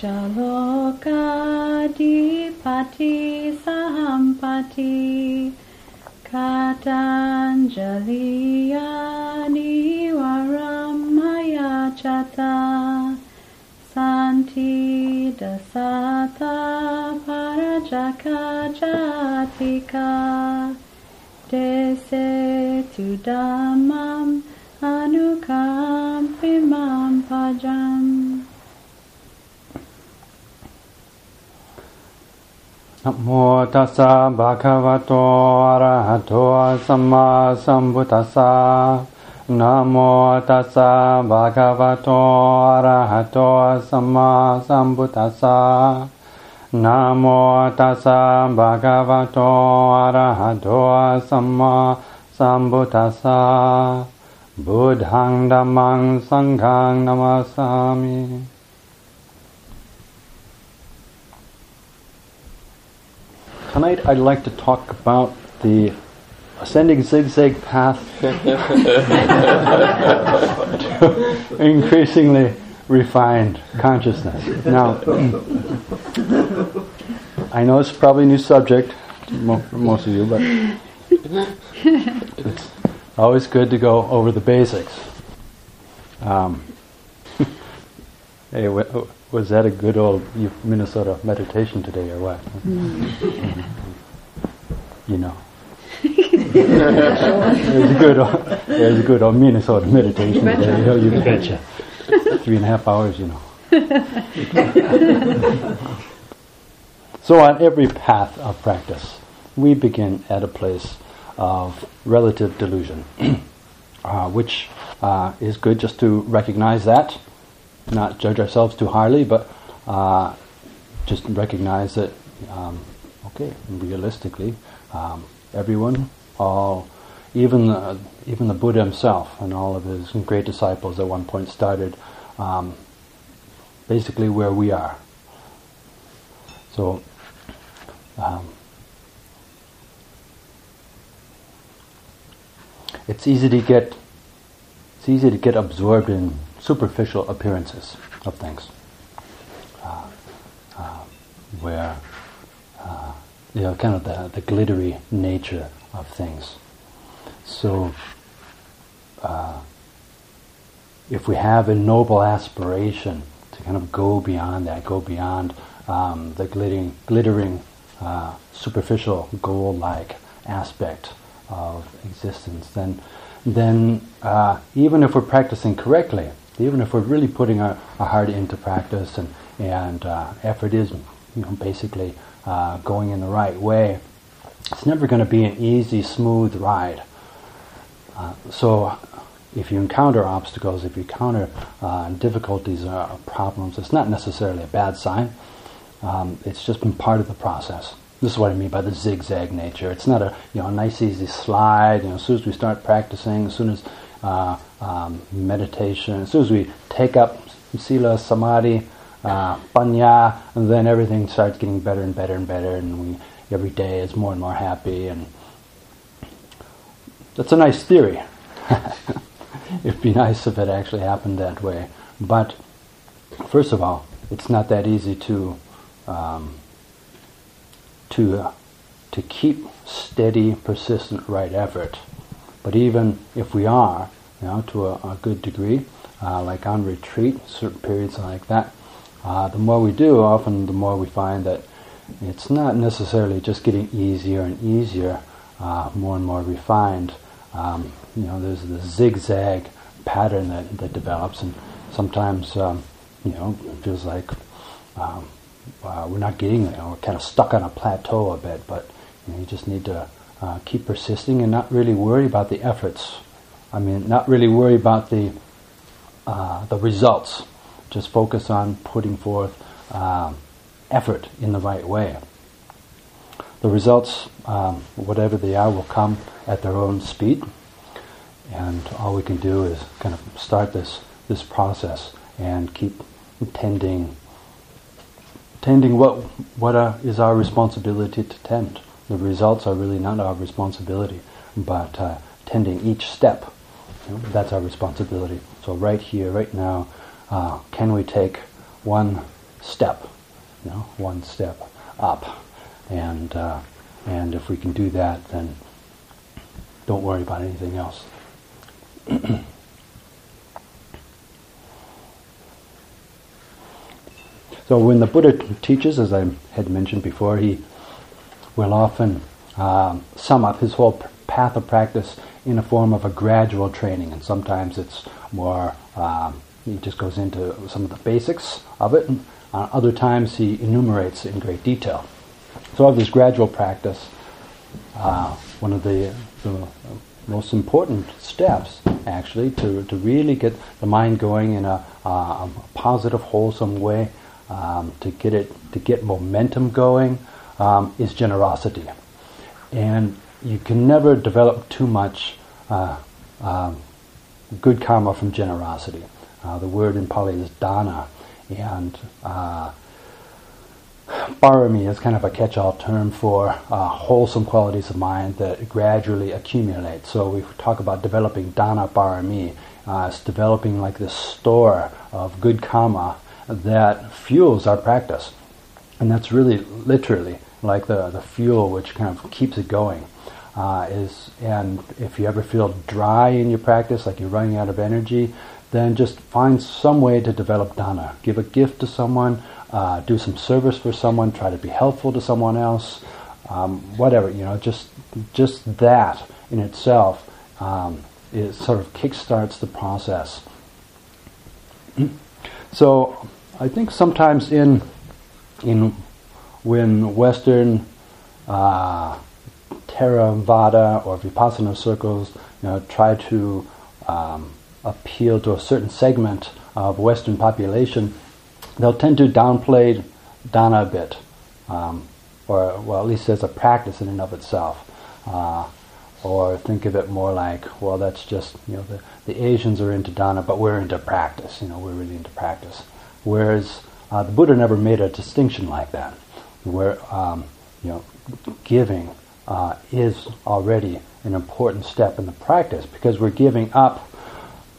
Jalokadipati Sahampati Katanjaliya Niwaramaya Chata Santi Dasata Parajaka Jatika Dese Tudamam Anukampimam Pajam นะโมตัสสะภะคะวะโตอะระหะโตสัมมาสัมพุทธัสสะนะโมตัสสะภะคะวะโตอะระหะโตสัมมาสัมพุทธัสสะนะโมตัสสะภะคะวะโตอะระหะโตสัมมาสัมพุทธัสสะบุตหังดัมมังสังฆังนามาสามิ Tonight I'd like to talk about the ascending zigzag path to increasingly refined consciousness. Now, I know it's probably a new subject for most of you, but it's always good to go over the basics. Um, hey, was that a good old Minnesota meditation today, or what? Mm. you know. there's a good, old, there's a good old Minnesota meditation today. You, you betcha. Three and a half hours, you know. so on every path of practice, we begin at a place of relative delusion, uh, which uh, is good just to recognize that not judge ourselves too highly, but uh, just recognize that, um, okay, realistically, um, everyone, all, even the, even the Buddha himself and all of his great disciples at one point started um, basically where we are. So, um, it's easy to get it's easy to get absorbed in superficial appearances of things, uh, uh, where uh, you know, kind of the, the glittery nature of things. So, uh, if we have a noble aspiration to kind of go beyond that, go beyond um, the glittering, glittering uh, superficial goal-like aspect of existence, then then uh, even if we're practicing correctly, even if we're really putting our, our heart into practice and, and uh, effort is you know, basically uh, going in the right way, it's never going to be an easy, smooth ride. Uh, so if you encounter obstacles, if you encounter uh, difficulties or problems, it's not necessarily a bad sign. Um, it's just been part of the process. This is what I mean by the zigzag nature. It's not a you know nice easy slide. You know, as soon as we start practicing, as soon as uh, um, meditation. As soon as we take up sila, samadhi, uh, panya, and then everything starts getting better and better and better, and we every day is more and more happy. And that's a nice theory. It'd be nice if it actually happened that way. But first of all, it's not that easy to um, to uh, to keep steady, persistent, right effort. But even if we are, you know, to a, a good degree, uh, like on retreat, certain periods like that, uh, the more we do, often the more we find that it's not necessarily just getting easier and easier, uh, more and more refined. Um, you know, there's the zigzag pattern that, that develops, and sometimes, um, you know, it feels like um, uh, we're not getting there. We're kind of stuck on a plateau a bit, but you, know, you just need to uh, keep persisting and not really worry about the efforts. I mean, not really worry about the uh, the results. Just focus on putting forth um, effort in the right way. The results, um, whatever they are, will come at their own speed, and all we can do is kind of start this this process and keep tending tending what what uh, is our responsibility to tend the results are really not our responsibility, but uh, tending each step, you know, that's our responsibility. So right here, right now, uh, can we take one step, you know, one step up. And, uh, and if we can do that, then don't worry about anything else. so when the Buddha teaches, as I had mentioned before, he will often um, sum up his whole path of practice in a form of a gradual training, and sometimes it's more. Um, he just goes into some of the basics of it. And, uh, other times he enumerates in great detail. So of this gradual practice, uh, one of the, the, most important steps, actually, to, to really get the mind going in a, uh, a positive, wholesome way, um, to get it to get momentum going, um, is generosity. And you can never develop too much uh, um, good karma from generosity. Uh, the word in Pali is dana, and uh, Barami is kind of a catch-all term for uh, wholesome qualities of mind that gradually accumulate. So we talk about developing dana barami. Uh, it's developing like this store of good karma that fuels our practice. And that's really literally like the, the fuel which kind of keeps it going. Uh, is and if you ever feel dry in your practice, like you're running out of energy, then just find some way to develop dana. Give a gift to someone, uh, do some service for someone, try to be helpful to someone else, um, whatever. You know, just just that in itself um, it sort of kickstarts the process. So I think sometimes in in when Western uh, Theravada or Vipassana circles you know, try to um, appeal to a certain segment of Western population, they'll tend to downplay dana a bit, um, or well, at least as a practice in and of itself, uh, or think of it more like, well, that's just you know the, the Asians are into dana, but we're into practice. You know, we're really into practice. Whereas uh, the Buddha never made a distinction like that, where um, you know giving uh, is already an important step in the practice because we're giving up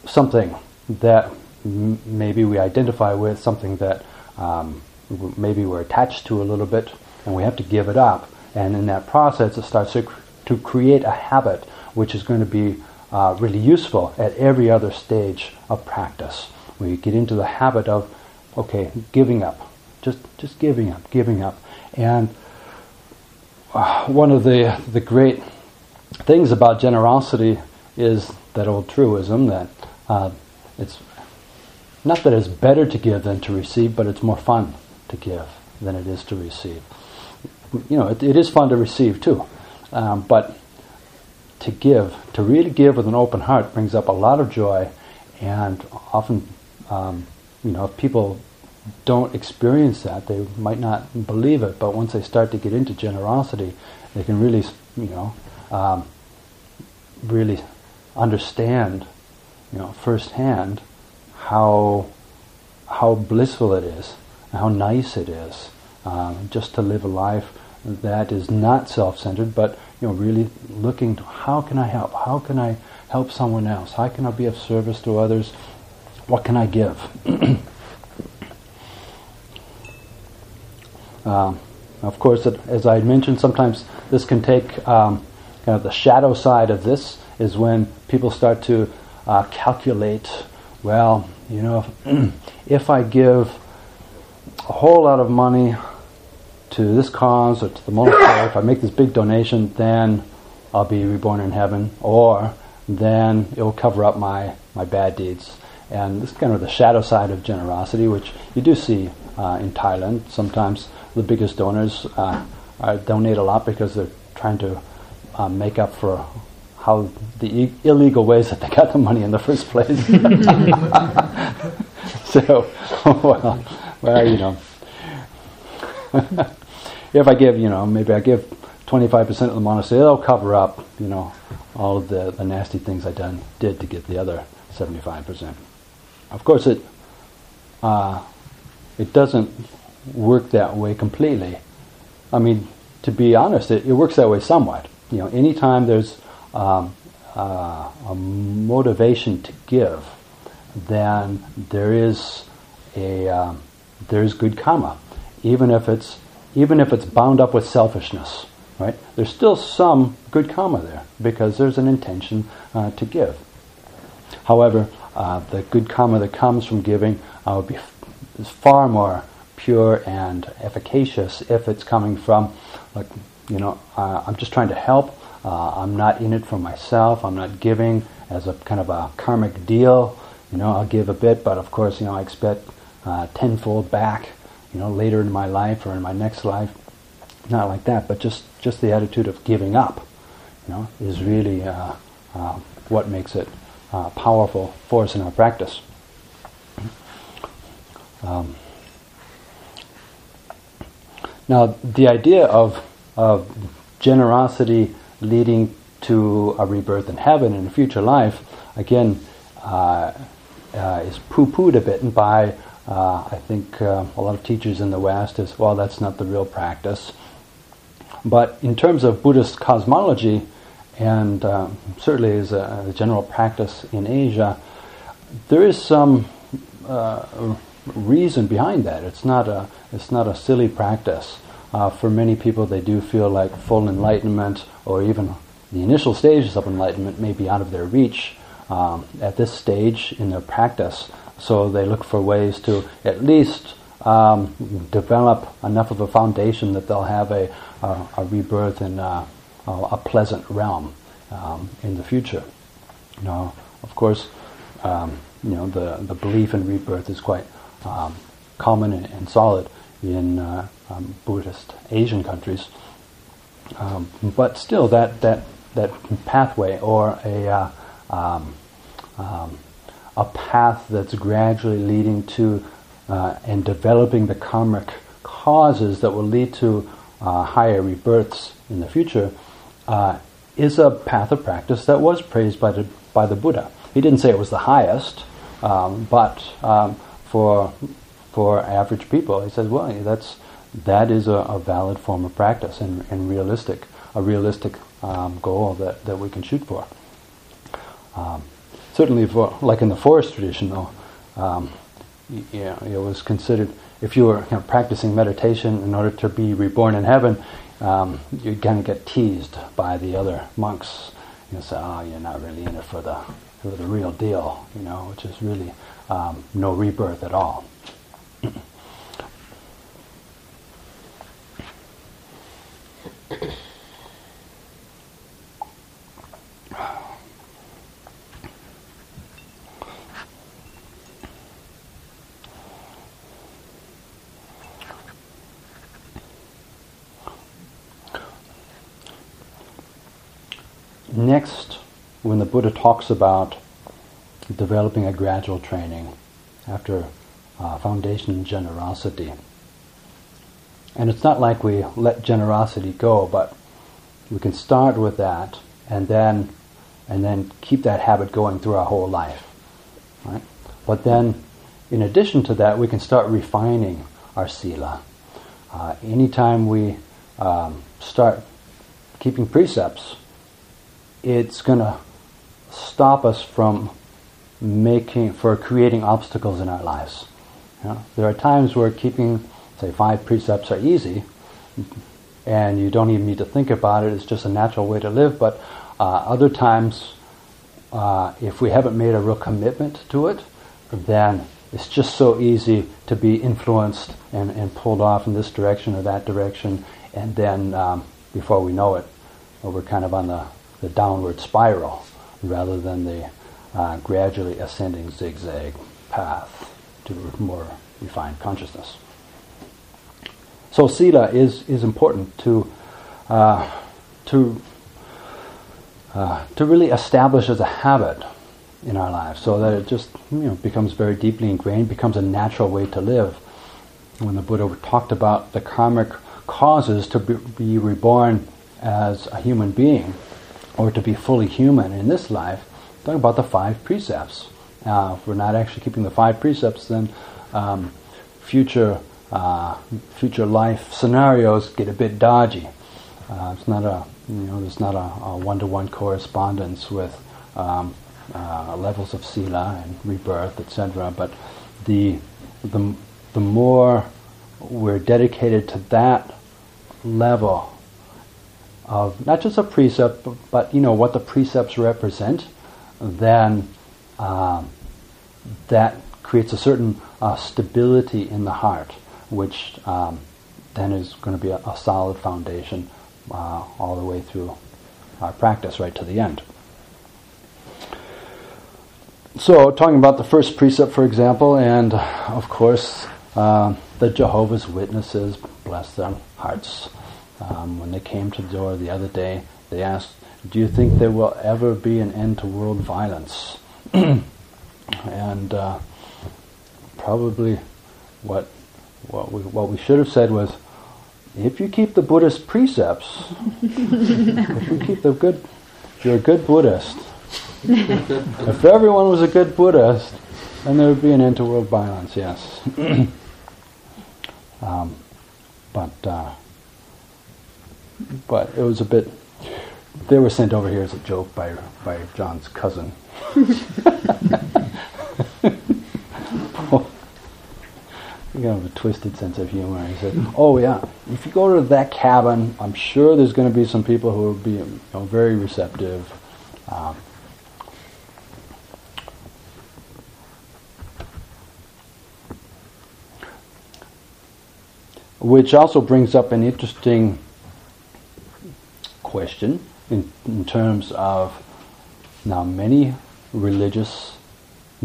something that m- maybe we identify with, something that um, w- maybe we're attached to a little bit, and we have to give it up. And in that process, it starts to, cr- to create a habit which is going to be uh, really useful at every other stage of practice. We get into the habit of, okay, giving up, just just giving up, giving up, and uh, one of the the great things about generosity is that old truism that uh, it's not that it's better to give than to receive, but it's more fun to give than it is to receive. You know, it, it is fun to receive too, um, but to give, to really give with an open heart, brings up a lot of joy, and often, um, you know, if people don't experience that, they might not believe it. But once they start to get into generosity, they can really, you know, um, really understand you know, firsthand how how blissful it is, how nice it is, um, just to live a life that is not self-centered, but you know, really looking to how can I help? How can I help someone else? How can I be of service to others? What can I give? um, of course, as I mentioned, sometimes this can take um, kind of the shadow side of this is when people start to uh, calculate, well, you know, if, if I give a whole lot of money to this cause or to the monastery, if I make this big donation, then I'll be reborn in heaven, or then it will cover up my, my bad deeds. And this is kind of the shadow side of generosity, which you do see uh, in Thailand. Sometimes the biggest donors uh, donate a lot because they're trying to uh, make up for how the e- illegal ways that they got the money in the first place. so, well, well, you know, if I give, you know, maybe I give 25% of the monastery, they'll cover up, you know, all the, the nasty things I done did to get the other 75%. Of course, it uh, it doesn't work that way completely. I mean, to be honest, it, it works that way somewhat. You know, anytime there's um, uh, a motivation to give, then there is a, um, there's good karma, even if it's even if it's bound up with selfishness. Right? There's still some good karma there because there's an intention uh, to give. However, uh, the good karma that comes from giving uh, would be f- is far more pure and efficacious if it's coming from, like, you know, uh, I'm just trying to help. Uh, I'm not in it for myself. I'm not giving as a kind of a karmic deal. You know, I'll give a bit, but of course, you know, I expect uh, tenfold back. You know, later in my life or in my next life. Not like that, but just just the attitude of giving up. You know, is really uh, uh, what makes it uh, powerful for us in our practice. Um, now, the idea of, of generosity leading to a rebirth in heaven in a future life, again, uh, uh, is poo-pooed a bit by, uh, I think, uh, a lot of teachers in the West as well, that's not the real practice. But in terms of Buddhist cosmology, and uh, certainly as a, a, general practice in Asia, there is some uh, reason behind that. It's not a it's not a silly practice. Uh, for many people, they do feel like full enlightenment or even the initial stages of enlightenment may be out of their reach um, at this stage in their practice. So they look for ways to at least um, develop enough of a foundation that they'll have a, a, a rebirth in uh, a pleasant realm um, in the future. Now, of course, um, you know the, the belief in rebirth is quite um, common and, solid in uh, um, Buddhist Asian countries. Um, but still, that, that, that pathway or a, uh, um, um, a path that's gradually leading to uh, and developing the karmic causes that will lead to uh, higher rebirths in the future uh, is a path of practice that was praised by the, by the Buddha. He didn't say it was the highest, um, but um, for for average people. He says, well, that's that is a, a valid form of practice and, and realistic, a realistic um, goal that, that we can shoot for. Um, certainly, for like in the forest tradition, though, um, yeah, it was considered if you were you know, practicing meditation in order to be reborn in heaven, you'd kind of get teased by the other monks. You say, "Oh, you're not really in it for the for the real deal," you know, which is really um, no rebirth at all. Next, when the Buddha talks about developing a gradual training after uh, foundation generosity. And it's not like we let generosity go, but we can start with that and then and then keep that habit going through our whole life. Right? But then, in addition to that, we can start refining our sila. Uh, anytime we um, start keeping precepts, it's going to stop us from making for creating obstacles in our lives. You know, there are times where keeping, say, five precepts are easy, and you don't even need to think about it. It's just a natural way to live. But uh, other times, uh, if we haven't made a real commitment to it, then it's just so easy to be influenced and, and pulled off in this direction or that direction, and then um, before we know it, we're kind of on the, the downward spiral rather than the uh, gradually ascending zigzag path to more refined consciousness. So sila is is important to uh, to uh, to really establish as a habit in our lives, so that it just you know becomes very deeply ingrained, becomes a natural way to live. When the Buddha talked about the karmic causes to be, be reborn as a human being, or to be fully human in this life, talking about the five precepts. Uh, if we're not actually keeping the five precepts, then um, future uh, future life scenarios get a bit dodgy. Uh, it's not a you know there's not a, one to one correspondence with um, uh, levels of sila and rebirth, etc. But the the the more we're dedicated to that level of not just a precept, but, but you know what the precepts represent, then um, that creates a certain uh, stability in the heart, which um, then is going to be a, a solid foundation uh, all the way through our practice, right to the end. So, talking about the first precept, for example, and of course, uh, the Jehovah's Witnesses, bless their hearts, um, when they came to the door the other day, they asked, Do you think there will ever be an end to world violence? and uh, probably what, what, we, what we should have said was, if you keep the Buddhist precepts, if you keep the good, you're a good Buddhist, if everyone was a good Buddhist, then there would be an end to world violence, yes. um, but, uh, but it was a bit, they were sent over here as a joke by, by John's cousin. You have a twisted sense of humor. He said, "Oh yeah, if you go to that cabin, I'm sure there's going to be some people who will be you know, very receptive." Um, which also brings up an interesting question in, in terms of now many religious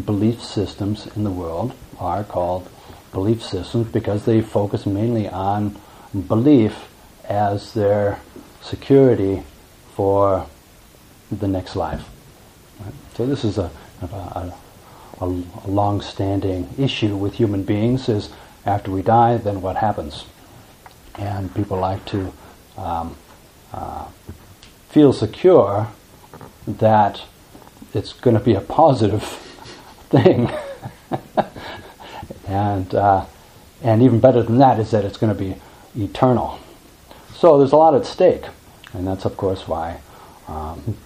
belief systems in the world are called belief systems because they focus mainly on belief as their security for the next life. Right? So this is a, a, a, a long-standing issue with human beings is after we die, then what happens? And people like to um, uh, feel secure that it's going to be a positive thing. and, uh, and even better than that is that it's going to be eternal. So there's a lot at stake. And that's, of course, why um,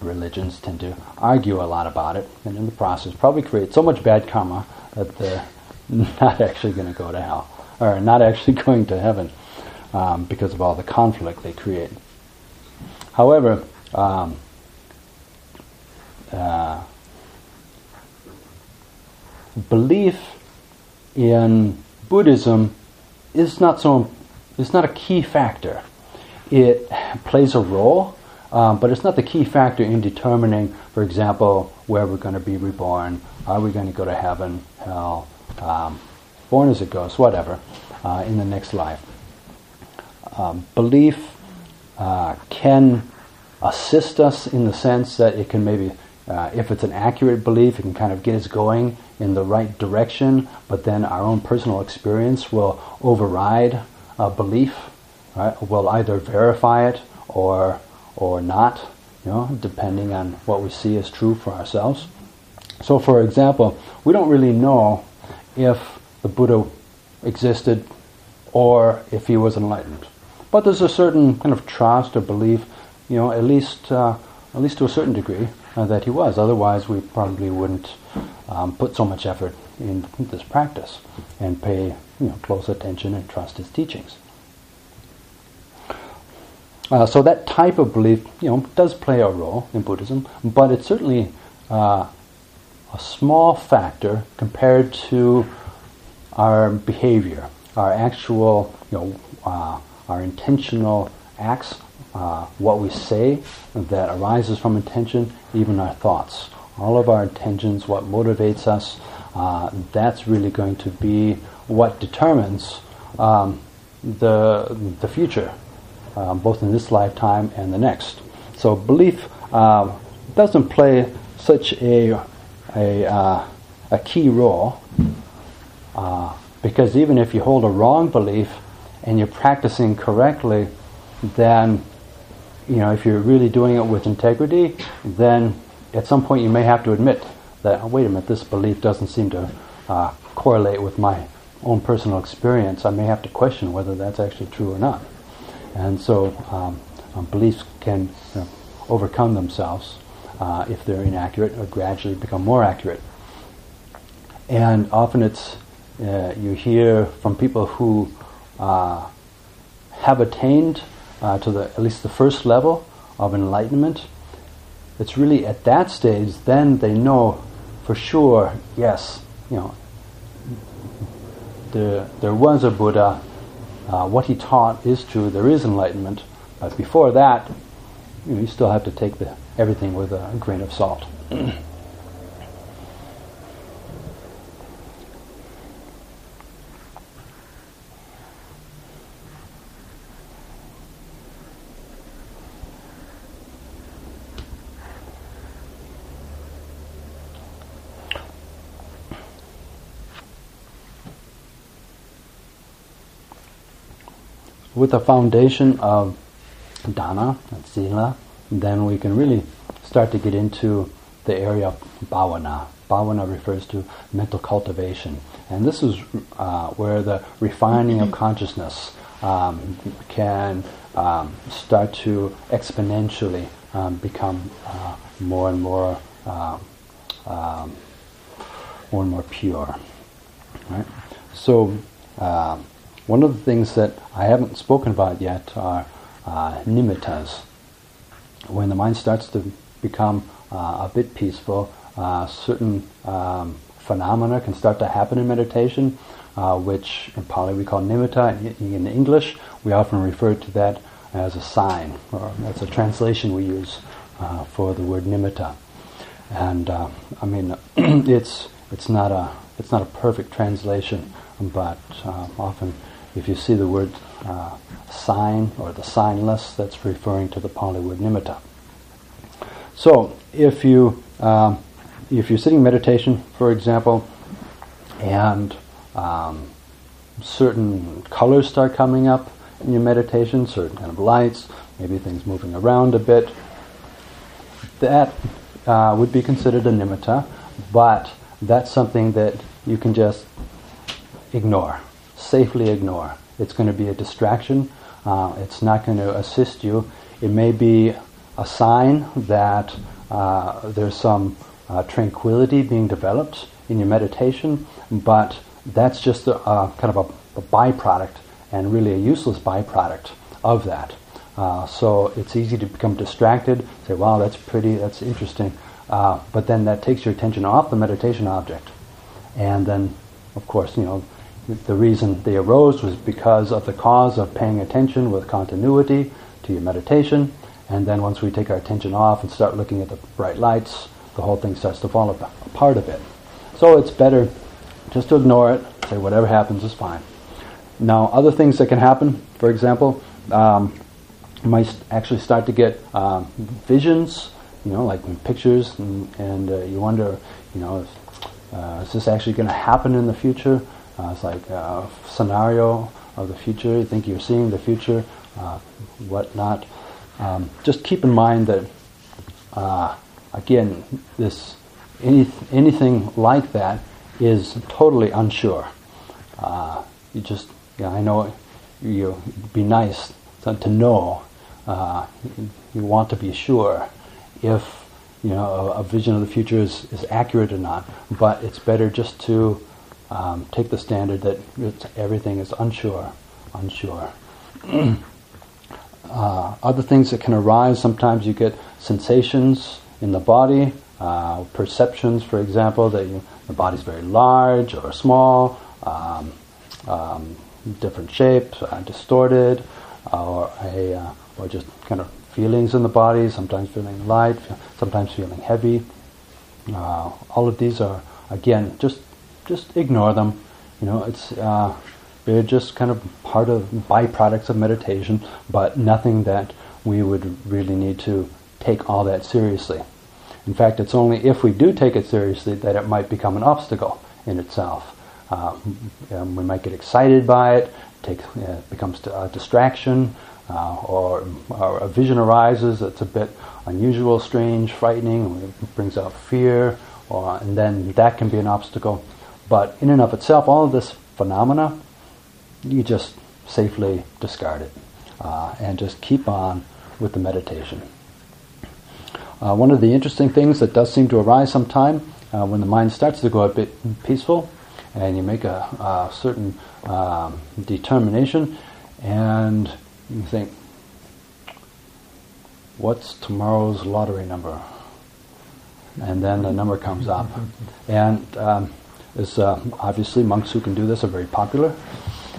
religions tend to argue a lot about it, and in the process probably create so much bad karma that they're not actually going to go to hell or not actually going to heaven um, because of all the conflict they create. However, um, uh, belief in Buddhism is not so it's not a key factor. It plays a role, um, but it's not the key factor in determining, for example, where we're going to be reborn. Are we going to go to heaven, hell, um, born as a ghost, whatever, uh, in the next life. Um, belief uh, can assist us in the sense that it can maybe, uh, if it's an accurate belief, it can kind of get us going in the right direction, but then our own personal experience will override a belief. Right? We'll either verify it or or not, you know, depending on what we see as true for ourselves. So, for example, we don't really know if the Buddha existed or if he was enlightened. But there's a certain kind of trust or belief, you know, at least uh, at least to a certain degree, uh, that he was. Otherwise, we probably wouldn't um, put so much effort in this practice and pay you know, close attention and trust his teachings. Uh, so that type of belief, you know, does play a role in Buddhism, but it's certainly uh, a small factor compared to our behavior, our actual, you know, uh, our intentional acts, uh, what we say that arises from intention, even our thoughts. All of our intentions, what motivates us, uh, that's really going to be what determines um, the the future, um, both in this lifetime and the next. So belief uh, doesn't play such a a, uh, a key role uh, because even if you hold a wrong belief and you're practicing correctly, then you know if you're really doing it with integrity, then at some point you may have to admit that oh, wait a minute, this belief doesn't seem to uh, correlate with my own personal experience. I may have to question whether that's actually true or not. And so um, um, beliefs can you know, overcome themselves uh, if they're inaccurate or gradually become more accurate. And often it's uh, you hear from people who have attained uh, to the at least the first level of enlightenment, it's really at that stage then they know for sure, yes, you know, there, there was a Buddha, uh, what he taught is true, there is enlightenment, but before that, you, know, you still have to take the, everything with a grain of salt. with the foundation of dana, and sila, then we can really start to get into the area of bhavana. Bhavana refers to mental cultivation. And this is uh, where the refining of consciousness um, can um, start to exponentially um, become uh, more and more uh, um, more and more pure. Right? So um, one of the things that I haven't spoken about yet are uh, nimittas. When the mind starts to become uh, a bit peaceful, uh, certain um, phenomena can start to happen in meditation, uh, which in Pali we call nimitta. In, English, we often refer to that as a sign, or that's a translation we use uh, for the word nimitta. And uh, I mean, it's it's not a it's not a perfect translation, but often if you see the word uh, sign or the signless, that's referring to the Pali word nimitta. So if you um, if you're sitting meditation, for example, and um, certain colors start coming up in your meditation, certain kind of lights, maybe things moving around a bit, that uh, would be considered a nimitta, but that's something that you can just ignore safely ignore. It's going to be a distraction. Uh, it's not going to assist you. It may be a sign that uh, there's some uh, tranquility being developed in your meditation, but that's just a, kind of a, a, byproduct and really a useless byproduct of that. Uh, so it's easy to become distracted, say, wow, that's pretty, that's interesting, uh, but then that takes your attention off the meditation object. And then, of course, you know, the reason they arose was because of the cause of paying attention with continuity to your meditation. And then once we take our attention off and start looking at the bright lights, the whole thing starts to fall apart a bit. So it's better just to ignore it, say whatever happens is fine. Now, other things that can happen, for example, um, you might actually start to get um, visions, you know, like pictures, and, and uh, you wonder, you know, if, uh, is this actually going to happen in the future? Uh, it's like a scenario of the future. You think you're seeing the future, uh, whatnot. Um, just keep in mind that, uh, again, this any, anything like that is totally unsure. Uh, you just, I know you be nice to, to know. Uh, you want to be sure if you know a, a vision of the future is, is accurate or not. But it's better just to um, take the standard that everything is unsure, unsure. uh, other things that can arise, sometimes you get sensations in the body, uh, perceptions, for example, that you, the body's very large or small, um, um, different shapes, uh, distorted, or a, uh, or just kind of feelings in the body, sometimes feeling light, sometimes feeling heavy. Uh, all of these are, again, just just ignore them. You know, it's uh, they're just kind of part of byproducts of meditation, but nothing that we would really need to take all that seriously. In fact, it's only if we do take it seriously that it might become an obstacle in itself. Uh, um, we might get excited by it, take, uh, becomes a distraction, uh, or, or, a vision arises that's a bit unusual, strange, frightening, brings out fear, or, and then that can be an obstacle. But in and of itself, all of this phenomena, you just safely discard it uh, and just keep on with the meditation. Uh, one of the interesting things that does seem to arise sometime uh, when the mind starts to go a bit peaceful and you make a, a certain um, determination, and you think, what's tomorrow's lottery number? And then the number comes up. And um, it's, uh, obviously monks who can do this are very popular.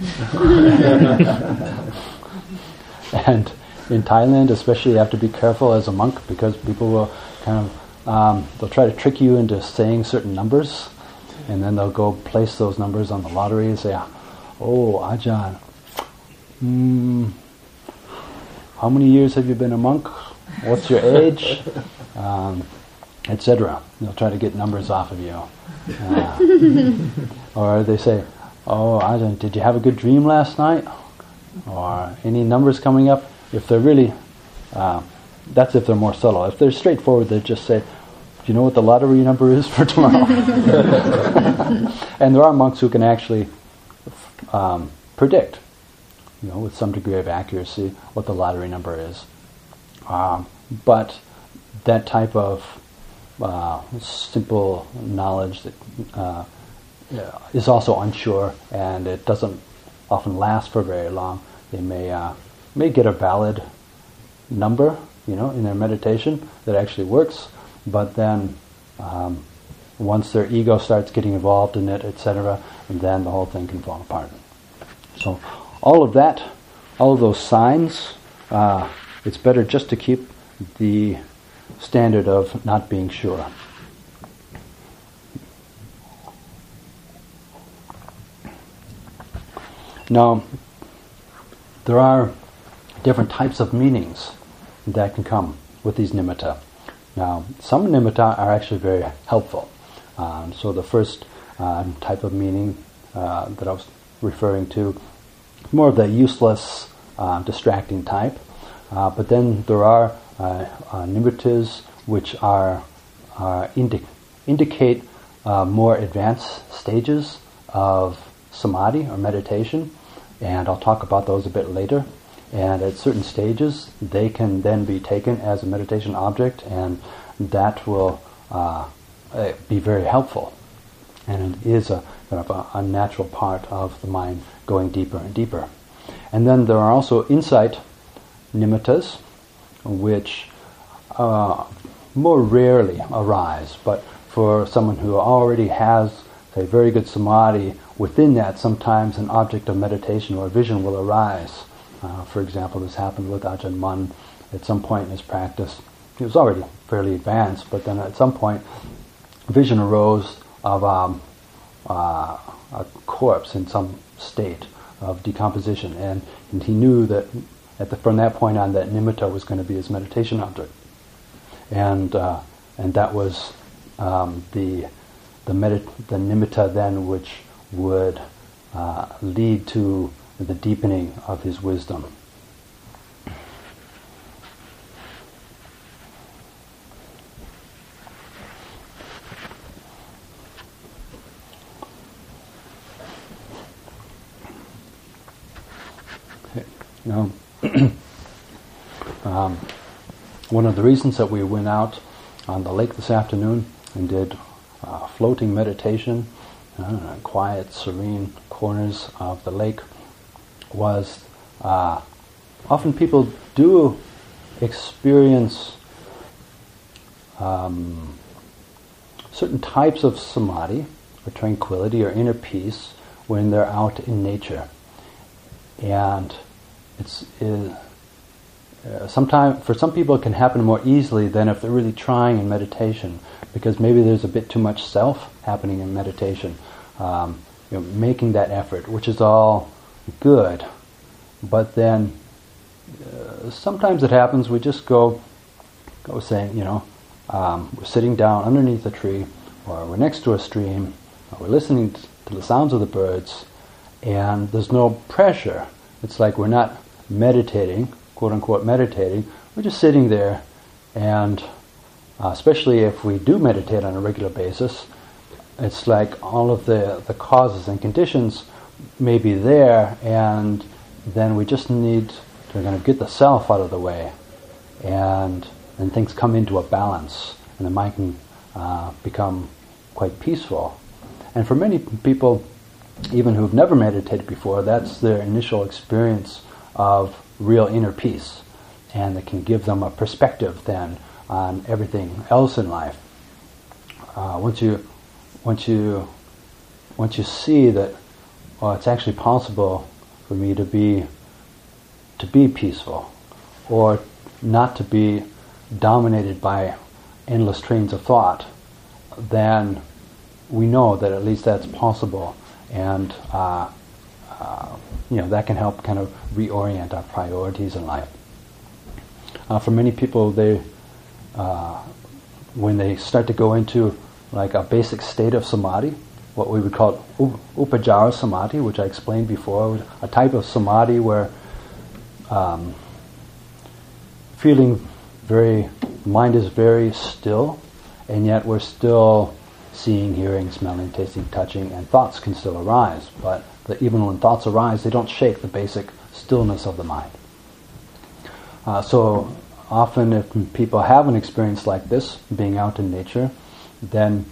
and in Thailand, especially, you have to be careful as a monk because people will kind of um, they'll try to trick you into saying certain numbers, and then they'll go place those numbers on the lottery and say, "Oh, Ajahn, mm, how many years have you been a monk? What's your age?" Um, Etc. They'll try to get numbers off of you, uh, or they say, "Oh, Ajahn, did you have a good dream last night?" Or any numbers coming up? If they're really, uh, that's if they're more subtle. If they're straightforward, they just say, "Do you know what the lottery number is for tomorrow?" and there are monks who can actually um, predict, you know, with some degree of accuracy, what the lottery number is. Um, but that type of uh, simple knowledge that uh, is also unsure and it doesn't often last for very long. They may uh, may get a valid number, you know, in their meditation that actually works, but then um, once their ego starts getting involved in it, etc., then the whole thing can fall apart. So, all of that, all of those signs, uh, it's better just to keep the standard of not being sure. Now, there are different types of meanings that can come with these nimitta. Now, some nimitta are actually very helpful. Um, so the first uh, type of meaning uh, that I was referring to, more of the useless, uh, distracting type. Uh, but then there are uh, uh, which are, indi- indicate more advanced stages of samadhi or meditation, and I'll talk about those a bit later. And at certain stages, they can then be taken as a meditation object, and that will uh, uh, be very helpful. And it is a kind of a, a, natural part of the mind going deeper and deeper. And then there are also insight nimittas, which uh, more rarely arise, but for someone who already has, say, very good samadhi, within that sometimes an object of meditation or vision will arise. Uh, for example, this happened with Ajahn Mun at some point in his practice. He was already fairly advanced, but then at some point, vision arose of um, uh, a corpse in some state of decomposition, and, and he knew that the, from that point on, that nimitta was going to be his meditation object, and uh, and that was um, the the, medit- the nimitta then, which would uh, lead to the deepening of his wisdom. Now, um, one of the reasons that we went out on the lake this afternoon and did uh, floating meditation, uh, quiet, serene corners of the lake was uh, often people do experience um, certain types of samadhi or tranquility or inner peace when they're out in nature. And it's uh, uh sometimes for some people it can happen more easily than if they're really trying in meditation because maybe there's a bit too much self happening in meditation. Um, you know, making that effort, which is all good. But then uh, sometimes it happens, we just go, go saying, you know, um, we're sitting down underneath a tree, or we're next to a stream, or we're listening to the sounds of the birds, and there's no pressure. It's like we're not meditating, quote unquote meditating, we're just sitting there, and uh, especially if we do meditate on a regular basis, it's like all of the, the causes and conditions may be there, and then we just need to kind of get the self out of the way, and then things come into a balance, and the mind can uh, become quite peaceful. And for many people, even who've never meditated before, that's their initial experience of real inner peace. And that can give them a perspective then on everything else in life. Uh, once you, once you, once you see that, well, it's actually possible for me to be, to be peaceful, or not to be dominated by endless trains of thought, then we know that at least that's possible, and uh, uh, you know that can help kind of reorient our priorities in life. Uh, for many people, they uh, when they start to go into like a basic state of samadhi, what we would call upacara samadhi, which I explained before, a type of samadhi where um, feeling very, mind is very still, and yet we're still seeing, hearing, smelling, tasting, touching, and thoughts can still arise. But the, even when thoughts arise, they don't shake the basic stillness of the mind. Uh, so often, if people have an experience like this, being out in nature, then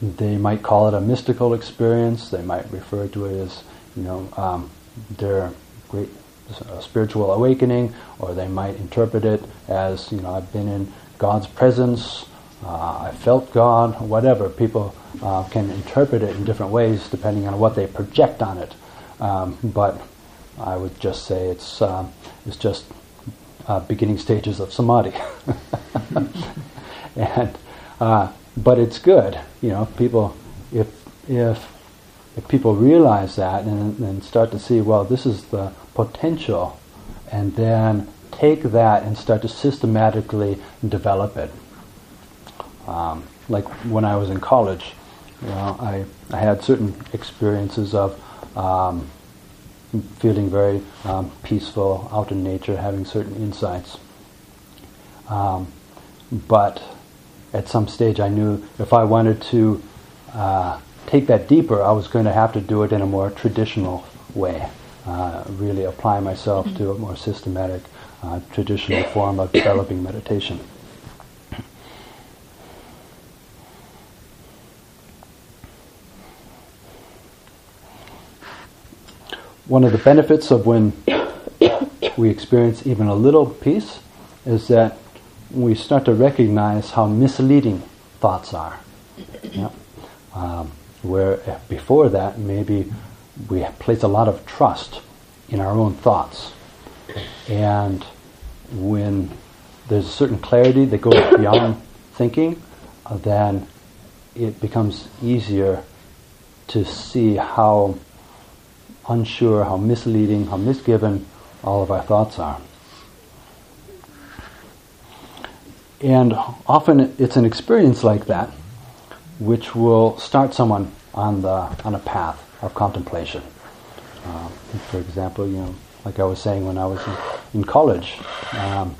they might call it a mystical experience. They might refer to it as, you know, um, their great uh, spiritual awakening, or they might interpret it as, you know, I've been in God's presence, uh, I felt God, whatever. People uh, can interpret it in different ways depending on what they project on it. Um, but I would just say it's um, it's just uh, beginning stages of samadhi, and uh, but it's good, you know. People, if if if people realize that and, and start to see, well, this is the potential, and then take that and start to systematically develop it. Um, like when I was in college, you know, I, I had certain experiences of um, feeling very um, peaceful out in nature, having certain insights. Um, but at some stage, I knew if I wanted to uh, take that deeper, I was going to have to do it in a more traditional way, uh, really apply myself to a more systematic, uh, traditional form of developing meditation. One of the benefits of when we experience even a little peace is that we start to recognize how misleading thoughts are. Yeah? Um, where before that, maybe we place a lot of trust in our own thoughts. And when there's a certain clarity that goes beyond thinking, then it becomes easier to see how unsure, how misleading, how misgiven all of our thoughts are. And often it's an experience like that which will start someone on the on a path of contemplation. Um, for example, you know, like I was saying when I was in, in college, um,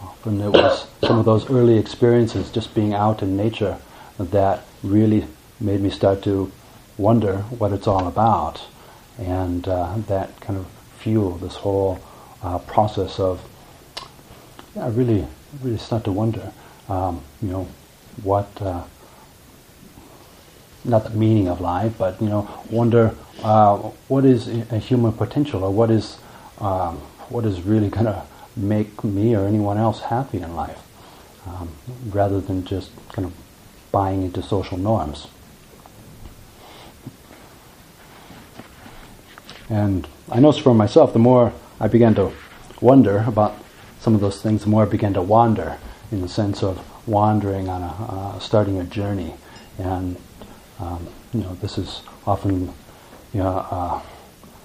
often it was some of those early experiences, just being out in nature, that really made me start to wonder what it's all about, and uh, that kind of fueled this whole uh, process of I really, really start to wonder, um, you know, what. Uh, not the meaning of life, but you know, wonder uh, what is a human potential, or what is um, what is really going to make me or anyone else happy in life, um, rather than just kind of buying into social norms. And I noticed for myself, the more I began to wonder about some of those things, the more I began to wander, in the sense of wandering on a uh, starting a journey. And um, you know, this is often, you know, uh,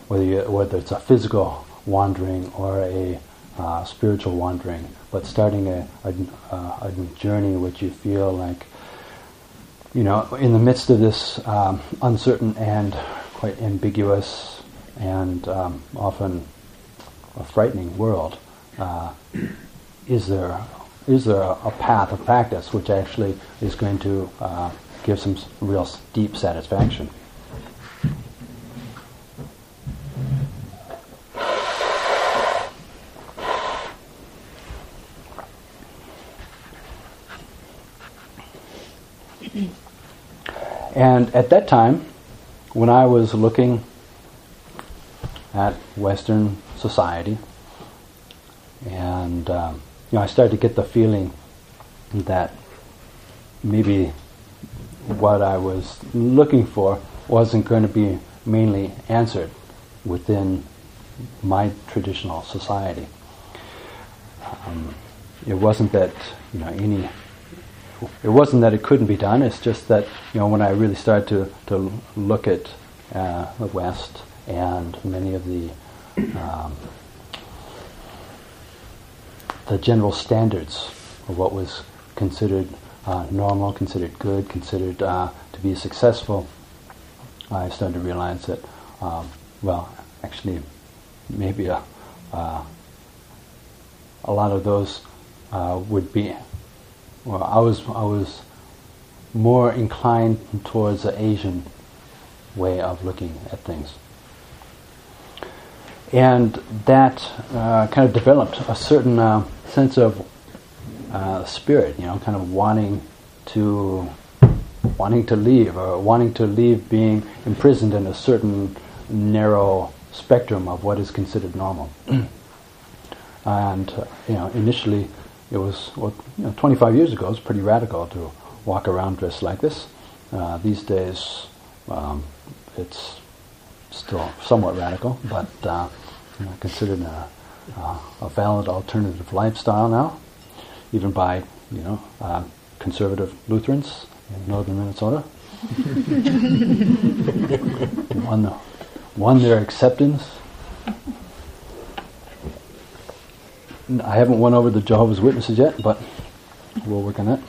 whether you, whether it's a physical wandering or a uh, spiritual wandering, but starting a, a, a, journey which you feel like, you know, in the midst of this um, uncertain and quite ambiguous and um, often a frightening world, uh, is there is there a, path of practice which actually is going to uh, give some real deep satisfaction. And at that time, when I was looking at Western society, and um, you know, I started to get the feeling that maybe what I was looking for wasn't going to be mainly answered within my traditional society. Um, it wasn't that you know any. It wasn't that it couldn't be done. It's just that you know when I really started to to look at uh, the West and many of the um, the general standards of what was considered uh, normal, considered good, considered uh, to be successful, I started to realize that, um, well, actually, maybe a, uh, a lot of those uh, would be, well, I was, I was more inclined towards the Asian way of looking at things. And that uh, kind of developed a certain uh, sense of uh, spirit, you know, kind of wanting to wanting to leave or wanting to leave being imprisoned in a certain narrow spectrum of what is considered normal. and uh, you know, initially it was well, you know, 25 years ago. It was pretty radical to walk around dressed like this. Uh, these days, um, it's still somewhat radical, but uh, you know, considered a, a valid alternative lifestyle now even by you know uh, conservative Lutherans in northern Minnesota. won, won their acceptance. I haven't won over the Jehovah's Witnesses yet, but we'll work on that.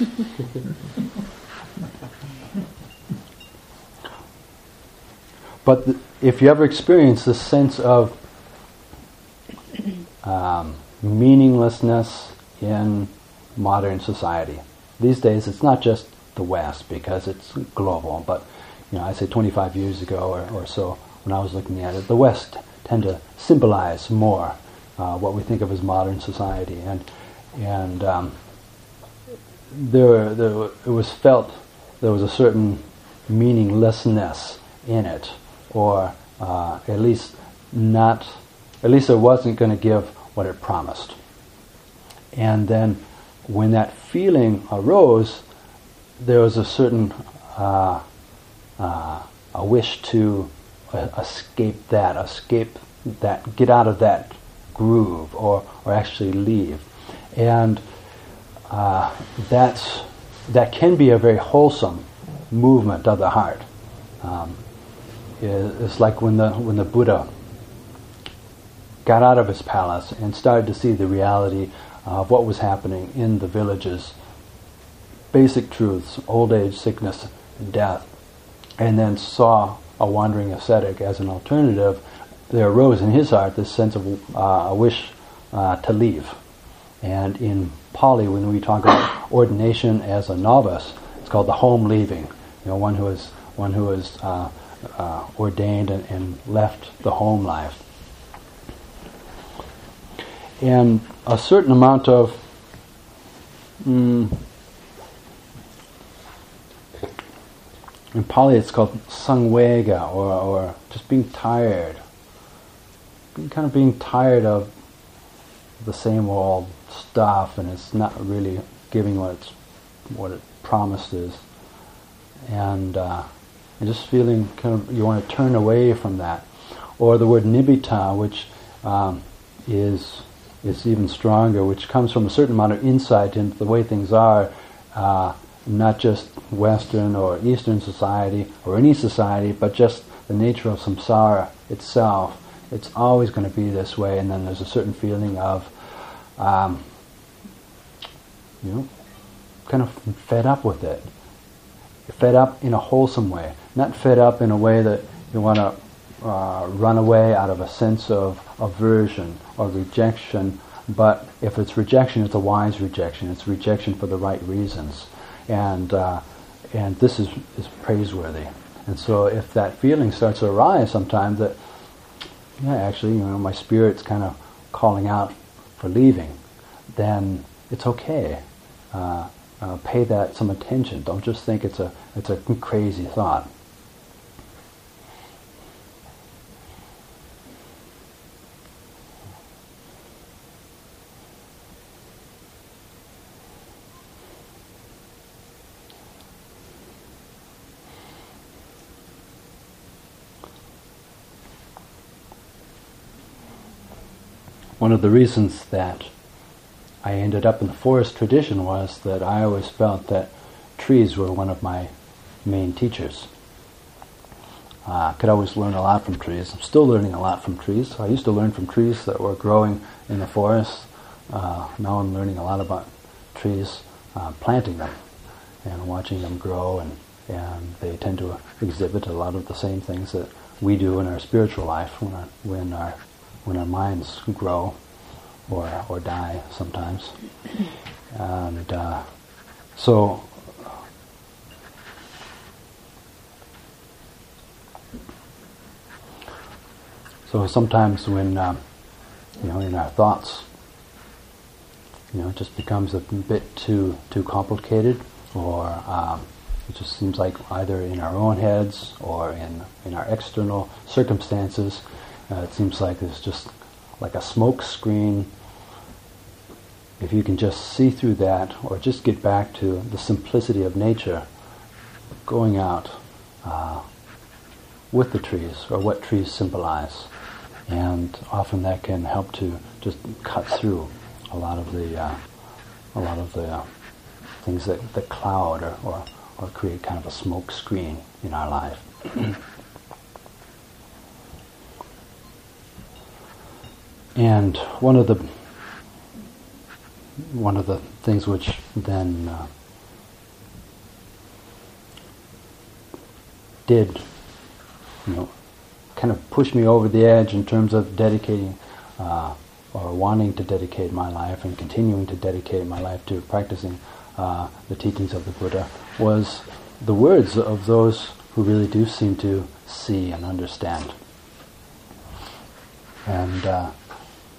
but the, if you ever experience the sense of um, meaninglessness in modern society. These days, it's not just the West because it's global, but you know, I say 25 years ago or, or so, when I was looking at it, the West tend to symbolize more uh, what we think of as modern society, and and um, there, there it was felt there was a certain meaninglessness in it, or uh, at least not, at least it wasn't going to give what it promised. And then when that feeling arose, there was a certain uh, uh, a wish to uh, escape that, escape that, get out of that groove, or or actually leave, and uh, that's that can be a very wholesome movement of the heart. Um, it's like when the when the Buddha got out of his palace and started to see the reality of what was happening in the villages, basic truths, old age, sickness, and death, and then saw a wandering ascetic as an alternative, there arose in his heart this sense of uh, a wish uh, to leave. And in Pali, when we talk about ordination as a novice, it's called the home leaving. You know, one who is one who is uh, uh ordained and, and left the home life. And a certain amount of mm, in Pali it's called samvega or, or just being tired. Being kind of being tired of the same old stuff and it's not really giving what it's what it promises. And uh, just feeling kind of you want to turn away from that. Or the word nibbida, which um, is is even stronger, which comes from a certain amount of insight into the way things are, uh, not just Western or Eastern society or any society, but just the nature of samsara itself. It's always going to be this way, and then there's a certain feeling of, um, you know, kind of fed up with it. Fed up in a wholesome way, not fed up in a way that you want to uh, run away out of a sense of aversion or rejection, but if it's rejection, it's a wise rejection. It's rejection for the right reasons, and uh, and this is is praiseworthy. And so, if that feeling starts to arise, sometimes that yeah, actually, you know, my spirit's kind of calling out for leaving, then it's okay. Uh, uh, pay that some attention. Don't just think it's a it's a crazy thought. One of the reasons that I ended up in the forest tradition was that I always felt that trees were one of my main teachers. Uh, I could always learn a lot from trees. I'm still learning a lot from trees. I used to learn from trees that were growing in the forest. Uh, now I'm learning a lot about trees, uh, planting them and watching them grow, and, and they tend to exhibit a lot of the same things that we do in our spiritual life when our, when our, when our minds grow or, or die sometimes. And uh, so so sometimes when um, you know in our thoughts you know it just becomes a bit too too complicated or um, it just seems like either in our own heads or in in our external circumstances uh, it seems like there's just like a smoke screen. If you can just see through that, or just get back to the simplicity of nature, going out uh, with the trees, or what trees symbolize, and often that can help to just cut through a lot of the uh, a lot of the things that, that cloud or, or, or create kind of a smoke screen in our life. And one of the one of the things which then uh, did, you know, kind of push me over the edge in terms of dedicating uh, or wanting to dedicate my life and continuing to dedicate my life to practicing uh, the teachings of the Buddha was the words of those who really do seem to see and understand. And uh,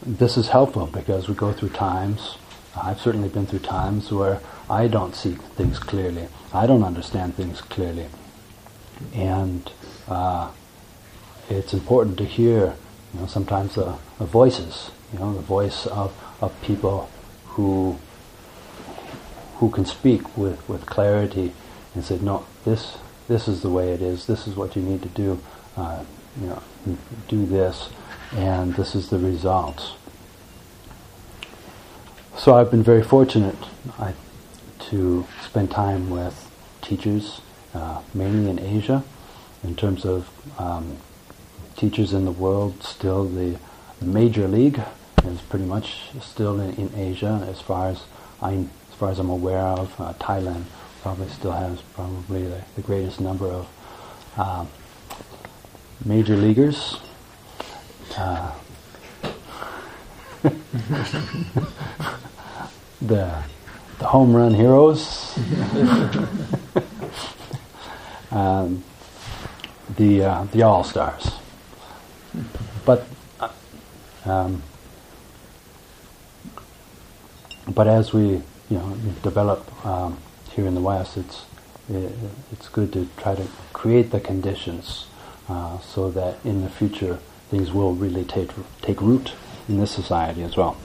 this is helpful because we go through times. I've certainly been through times where I don't see things clearly. I don't understand things clearly. And uh, it's important to hear, you know, sometimes the, the voices, you know, the voice of, of people who who can speak with, with clarity and say, no, this this is the way it is. This is what you need to do. Uh, you know, do this and this is the result. So I've been very fortunate I, to spend time with teachers, uh, mainly in Asia, in terms of um, teachers in the world. Still, the major league is pretty much still in, in Asia, as far as I, as far as I'm aware of. Uh, Thailand probably still has probably the, the greatest number of uh, major leaguers. The the home run heroes, um, the uh, the all stars. But uh, um, but as we you know develop um, here in the West, it's it, it's good to try to create the conditions uh, so that in the future things will really take, take root in this society as well.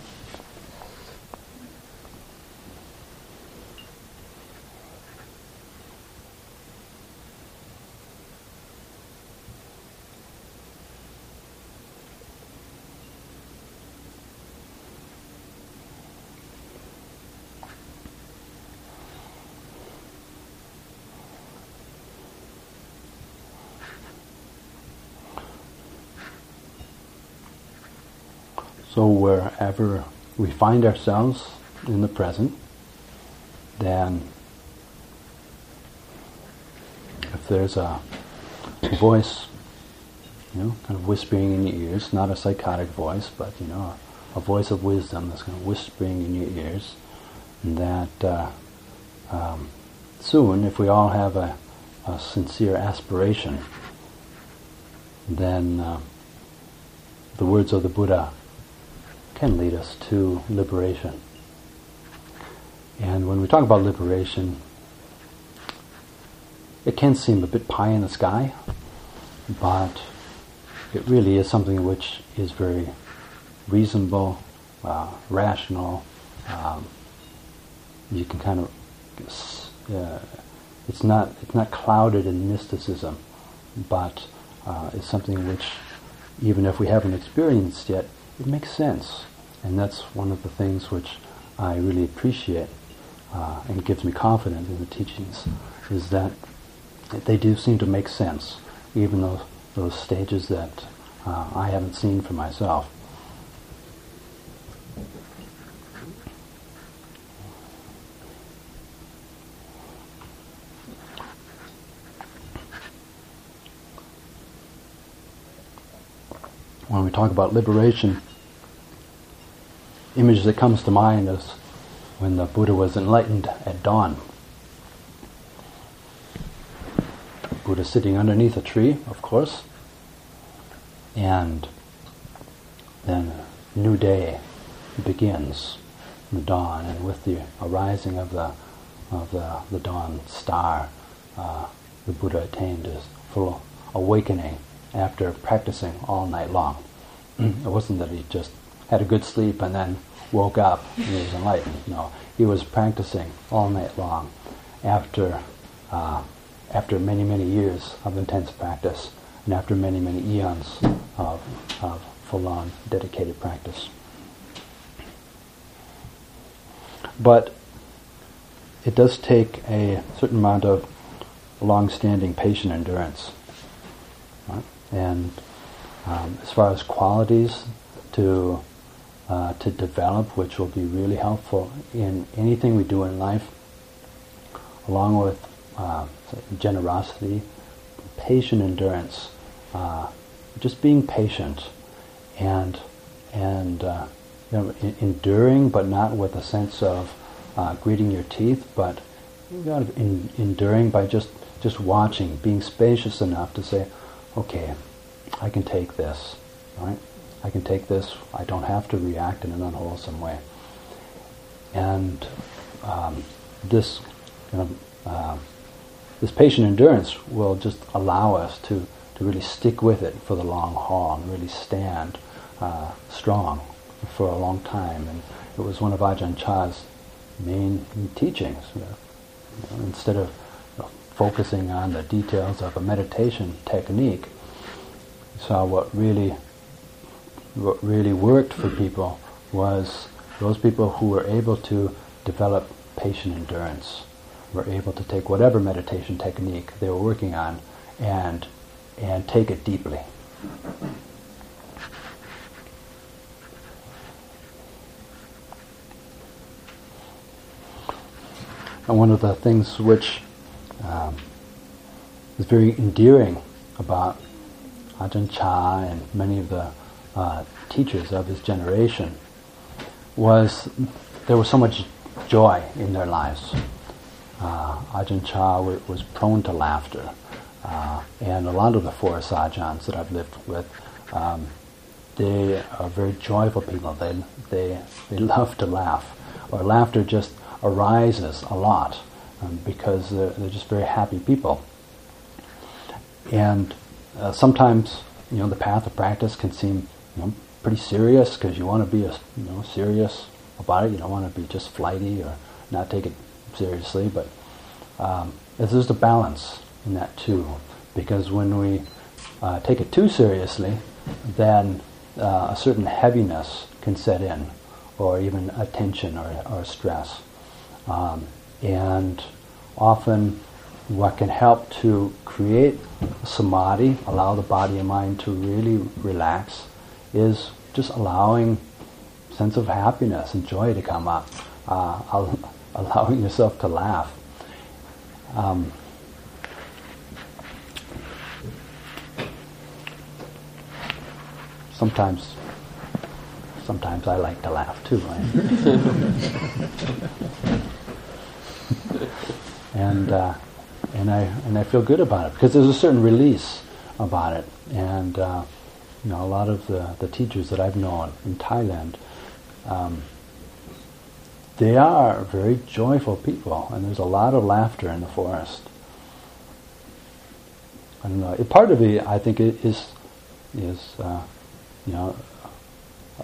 So wherever we find ourselves in the present, then if there's a voice, you know, kind of whispering in your ears, not a psychotic voice, but you know, a, a voice of wisdom that's kind of whispering in your ears, that uh, um, soon, if we all have a, a sincere aspiration, then uh, the words of the Buddha can lead us to liberation. And when we talk about liberation, it can seem a bit pie in the sky, but it really is something which is very reasonable, uh, rational. Um, you can kind of, uh, it's not it's not clouded in mysticism, but uh, it's something which, even if we haven't experienced yet, it makes sense, and that's one of the things which I really appreciate uh, and gives me confidence in the teachings, is that they do seem to make sense, even though those stages that uh, I haven't seen for myself. When we talk about liberation, image that comes to mind is when the Buddha was enlightened at dawn. Buddha sitting underneath a tree, of course, and then new day begins, the dawn, and with the arising of the of the, the dawn star, uh, the Buddha attained his full awakening after practicing all night long. it wasn't that he just had a good sleep and then woke up and he was enlightened. No, he was practicing all night long after uh, after many, many years of intense practice and after many, many eons of, of full-on dedicated practice. But it does take a certain amount of long-standing patient endurance. Right? And um, as far as qualities to uh, to develop, which will be really helpful in anything we do in life, along with uh, generosity, patient endurance, uh, just being patient, and and uh, you know, in, enduring, but not with a sense of uh, gritting your teeth, but you know, in, enduring by just just watching, being spacious enough to say, okay, I can take this, right? I can take this. I don't have to react in an unwholesome way. And um, this, uh, this patient endurance will just allow us to, to really stick with it for the long haul and really stand uh, strong for a long time. And it was one of Ajahn Chah's main teachings. You know, instead of you know, focusing on the details of a meditation technique, saw what really what really worked for people was those people who were able to develop patient endurance were able to take whatever meditation technique they were working on and and take it deeply. And one of the things which um, is very endearing about Ajahn Chah and many of the uh, teachers of his generation was there was so much joy in their lives uh, Ajahn Chah was prone to laughter. Uh, and a lot of the forest Ajahns that I've lived with, um, they are very joyful people. They, they, they love to laugh. Or laughter just arises a lot um, because they're, they're just very happy people. And uh, sometimes, you know, the path of practice can seem, you know, pretty serious because you want to be, a, you know, serious about it. You don't want to be just flighty or not take it seriously, but um, there's a balance in that too, because when we uh, take it too seriously, then uh, a certain heaviness can set in, or even a tension or, or stress. Um, and often, what can help to create samadhi, allow the body and mind to really relax, is just allowing sense of happiness and joy to come up. Uh, allowing yourself to laugh. Um, sometimes, sometimes I like to laugh too. And uh, and I and I feel good about it because there's a certain release about it. And uh, you know, a lot of the, the teachers that I've known in Thailand. Um, they are very joyful people, and there's a lot of laughter in the forest. And uh, part of it, I think, is is uh, you know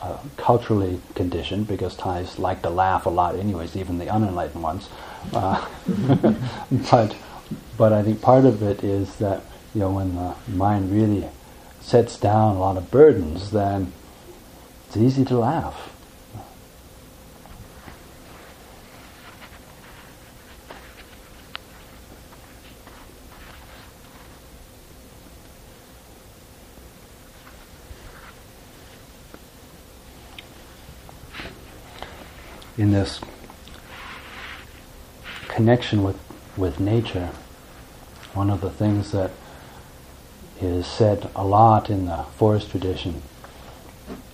uh, culturally conditioned because Thais like to laugh a lot, anyways, even the unenlightened ones. Uh, but but I think part of it is that you know when the mind really sets down a lot of burdens, then it's easy to laugh. in this connection with, with nature, one of the things that is said a lot in the forest tradition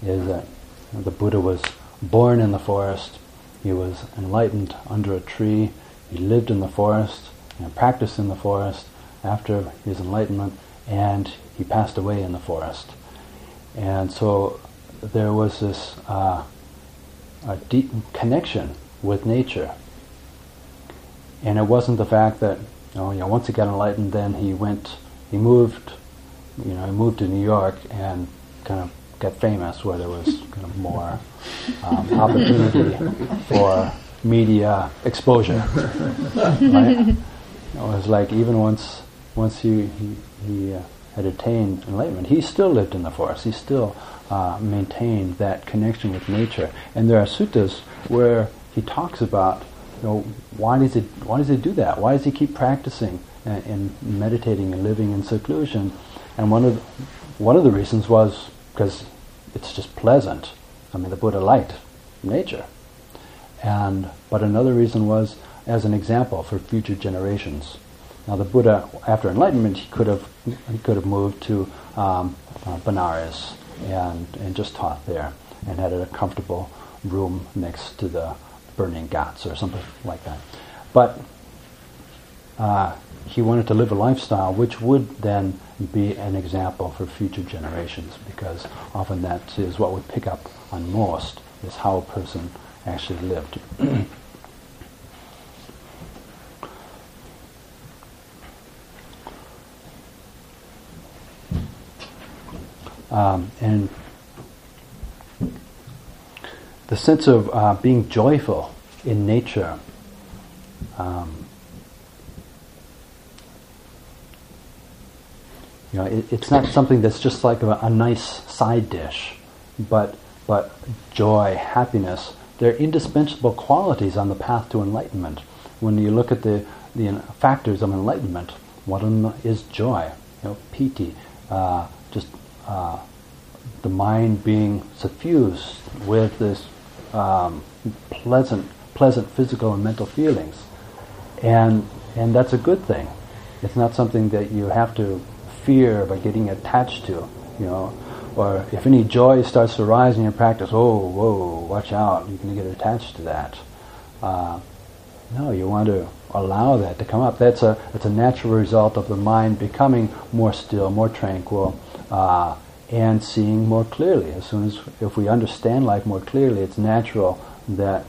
is that the Buddha was born in the forest, he was enlightened under a tree, he lived in the forest and practiced in the forest after his enlightenment, and he passed away in the forest. And so there was this uh, a deep connection with nature. And it wasn't the fact that, oh, you know, once he got enlightened, then he went, he moved, you know, he moved to New York and kind of got famous, where there was kind of more um, opportunity for media exposure. right? It was like even once, once he he, he uh, had attained enlightenment, he still lived in the forest. He still uh, maintain that connection with nature. And there are suttas where he talks about, you know, why does it why does he do that? Why does he keep practicing and, and meditating and living in seclusion? And one of the, one of the reasons was because it's just pleasant. I mean, the Buddha liked nature, and but another reason was as an example for future generations. Now, the Buddha, after enlightenment, he could have he could have moved to um, uh, Benares and, and just taught there and had a comfortable room next to the burning ghats or something like that. But uh, he wanted to live a lifestyle which would then be an example for future generations because often that is what we pick up on most is how a person actually lived. Um, and the sense of uh, being joyful in nature. Um, you know, it, it's not something that's just like a, a, nice side dish, but but joy, happiness, they're indispensable qualities on the path to enlightenment. When you look at the the factors of enlightenment, one of them is joy, you know, piti, uh, just uh, the mind being suffused with this um, pleasant, pleasant physical and mental feelings, and and that's a good thing. It's not something that you have to fear by getting attached to, you know. Or if any joy starts to rise in your practice, oh, whoa, watch out! You can get attached to that. Uh, no, you want to allow that to come up. That's a it's a natural result of the mind becoming more still, more tranquil, uh, and seeing more clearly. As soon as if we understand life more clearly, it's natural that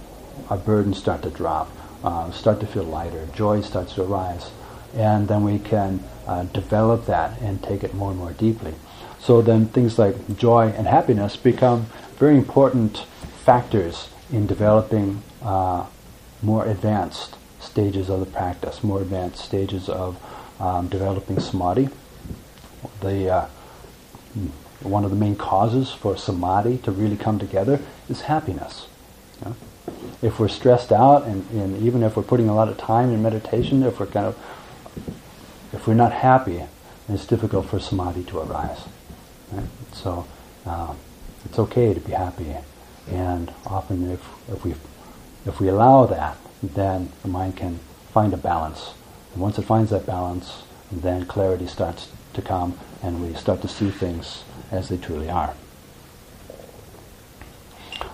our burdens start to drop, uh, start to feel lighter, joy starts to arise, and then we can uh, develop that and take it more and more deeply. So then things like joy and happiness become very important factors in developing uh, more advanced stages of the practice, more advanced stages of um, developing samadhi. The uh, one of the main causes for samadhi to really come together is happiness. Yeah? If we're stressed out, and, and, even if we're putting a lot of time in meditation, if we're kind of, if we're not happy, it's difficult for samadhi to arise. Right? So uh, it's okay to be happy, and often if if we if we allow that, then the mind can find a balance. And once it finds that balance, then clarity starts to come, and we start to see things as they truly are.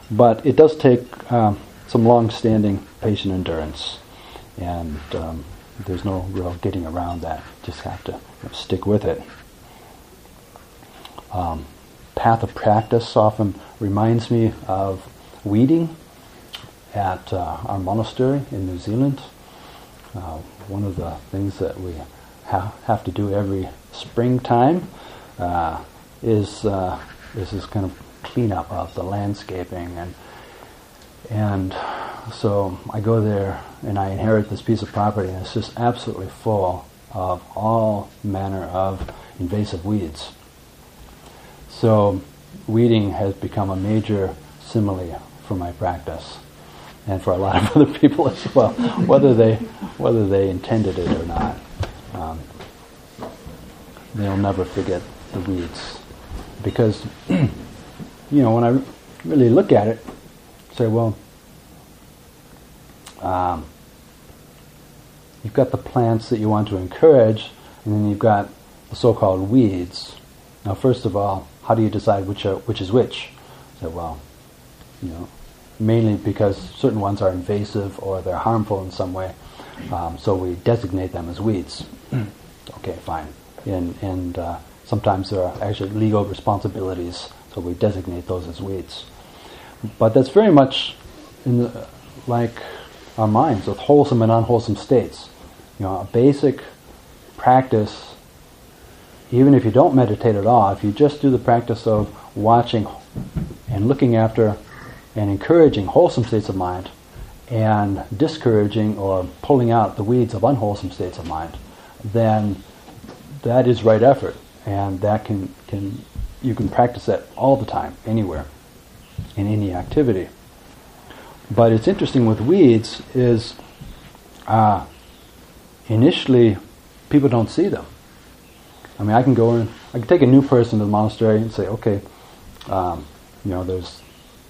But it does take um, some long-standing patient endurance, and um, there's no real getting around that. Just have to stick with it. Um, path of practice often reminds me of weeding. at uh, our monastery in New Zealand. Uh, one of the things that we ha- have to do every springtime uh, is uh, is this kind of cleanup of the landscaping and and so I go there and I inherit this piece of property and it's just absolutely full of all manner of invasive weeds. So weeding has become a major simile for my practice and for a lot of other people as well, whether they whether they intended it or not. Um, they'll never forget the weeds because you know when I really look at it, say, well, um, you've got the plants that you want to encourage, and then you've got the so-called weeds. Now, first of all, how do you decide which are, which is which? So, well, you know, mainly because certain ones are invasive or they're harmful in some way, um, so we designate them as weeds. okay, fine. And, and uh, sometimes there are actually legal responsibilities, so we designate those as weeds. But that's very much in the, like our minds with wholesome and unwholesome states. You know, a basic practice, even if you don't meditate at all, if you just do the practice of watching and looking after and encouraging wholesome states of mind and discouraging or pulling out the weeds of unwholesome states of mind, then that is right effort. And that can, can you can practice that all the time, anywhere, in any activity. But it's interesting with weeds is uh, initially people don't see them. I mean, I can go in, I can take a new person to the monastery and say, okay, um, you know, there's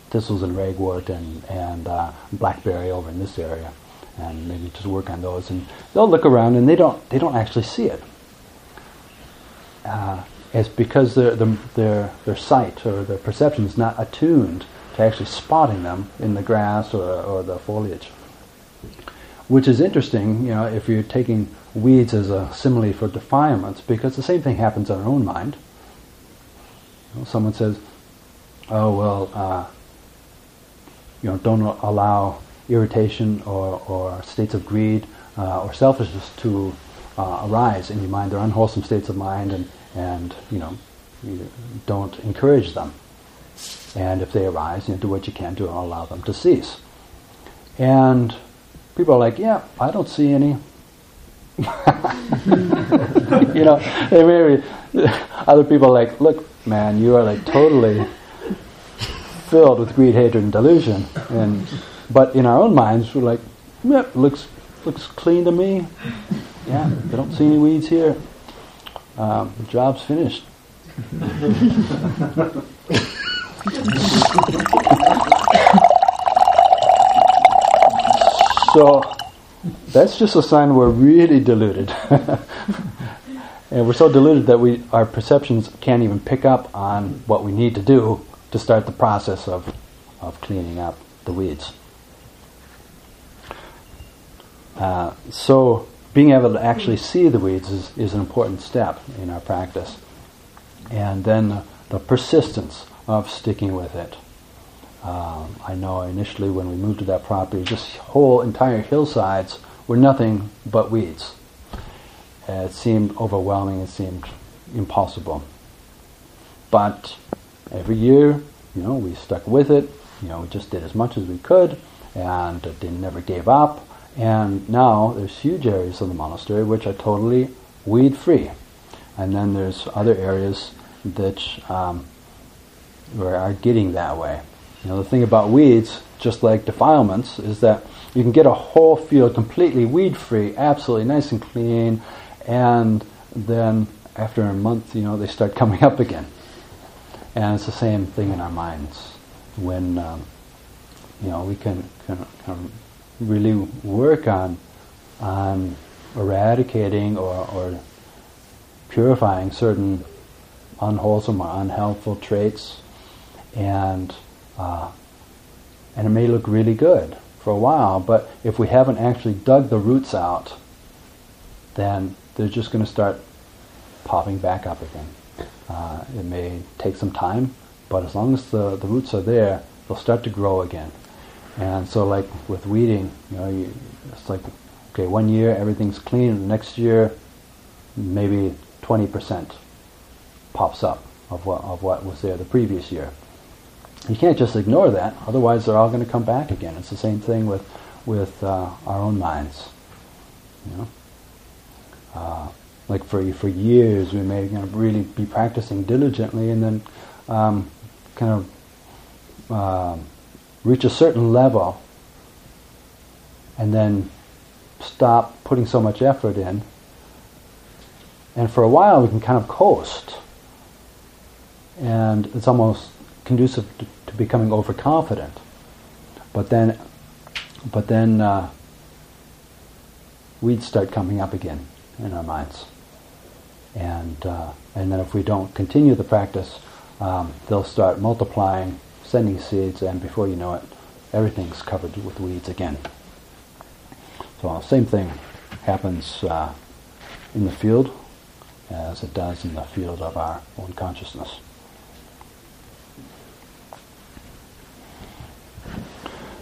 thistles and ragwort and, and uh, blackberry over in this area, and maybe just work on those. And they'll look around and they don't, they don't actually see it. Uh, it's because their, their, their sight or their perception is not attuned to actually spotting them in the grass or, or the foliage. Which is interesting, you know, if you're taking weeds as a simile for defilements, because the same thing happens in our own mind. You know, someone says, "Oh well, uh, you know, don't allow irritation or, or states of greed uh, or selfishness to uh, arise in your mind. They're unwholesome states of mind, and and you know, you don't encourage them." And if they arise, you know, do what you can to allow them to cease. And people are like, yeah, I don't see any. you know, maybe other people are like, look, man, you are like totally filled with greed, hatred, and delusion. And but in our own minds, we're like, yep, looks looks clean to me. Yeah, I don't see any weeds here. Um, the job's finished. so that's just a sign we're really deluded. and we're so deluded that we our perceptions can't even pick up on what we need to do to start the process of, of cleaning up the weeds. Uh, so being able to actually see the weeds is, is an important step in our practice. And then the, the persistence of sticking with it. Um, I know initially when we moved to that property, just whole entire hillsides were nothing but weeds. It seemed overwhelming. It seemed impossible. But every year, you know, we stuck with it. You know, we just did as much as we could, and uh, didn't never gave up. And now there's huge areas of the monastery which are totally weed free, and then there's other areas that um, are getting that way. You know, the thing about weeds, just like defilements, is that you can get a whole field completely weed free, absolutely nice and clean, and then after a month, you know, they start coming up again. And it's the same thing in our minds. When, um, you know, we can, can, can, really work on, on eradicating or, or purifying certain unwholesome or unhelpful traits and uh, and it may look really good for a while, but if we haven't actually dug the roots out, then they're just going to start popping back up again. Uh, it may take some time, but as long as the, the roots are there, they'll start to grow again. And so, like with weeding, you know, you, it's like, okay, one year everything's clean, next year maybe 20% pops up of what, of what was there the previous year. You can't just ignore that, otherwise they're all going to come back again. It's the same thing with, with uh, our own minds. You know? Uh, like for, for years we may you know, really be practicing diligently and then um, kind of um, reach a certain level and then stop putting so much effort in. And for a while, we can kind of coast. And it's almost conducive to, to becoming overconfident. But then, but then uh, weeds start coming up again in our minds. And, uh, and then if we don't continue the practice, um, they'll start multiplying sending seeds, and before you know it, everything's covered with weeds again. So same thing happens uh, in the field as it does in the field of our own consciousness.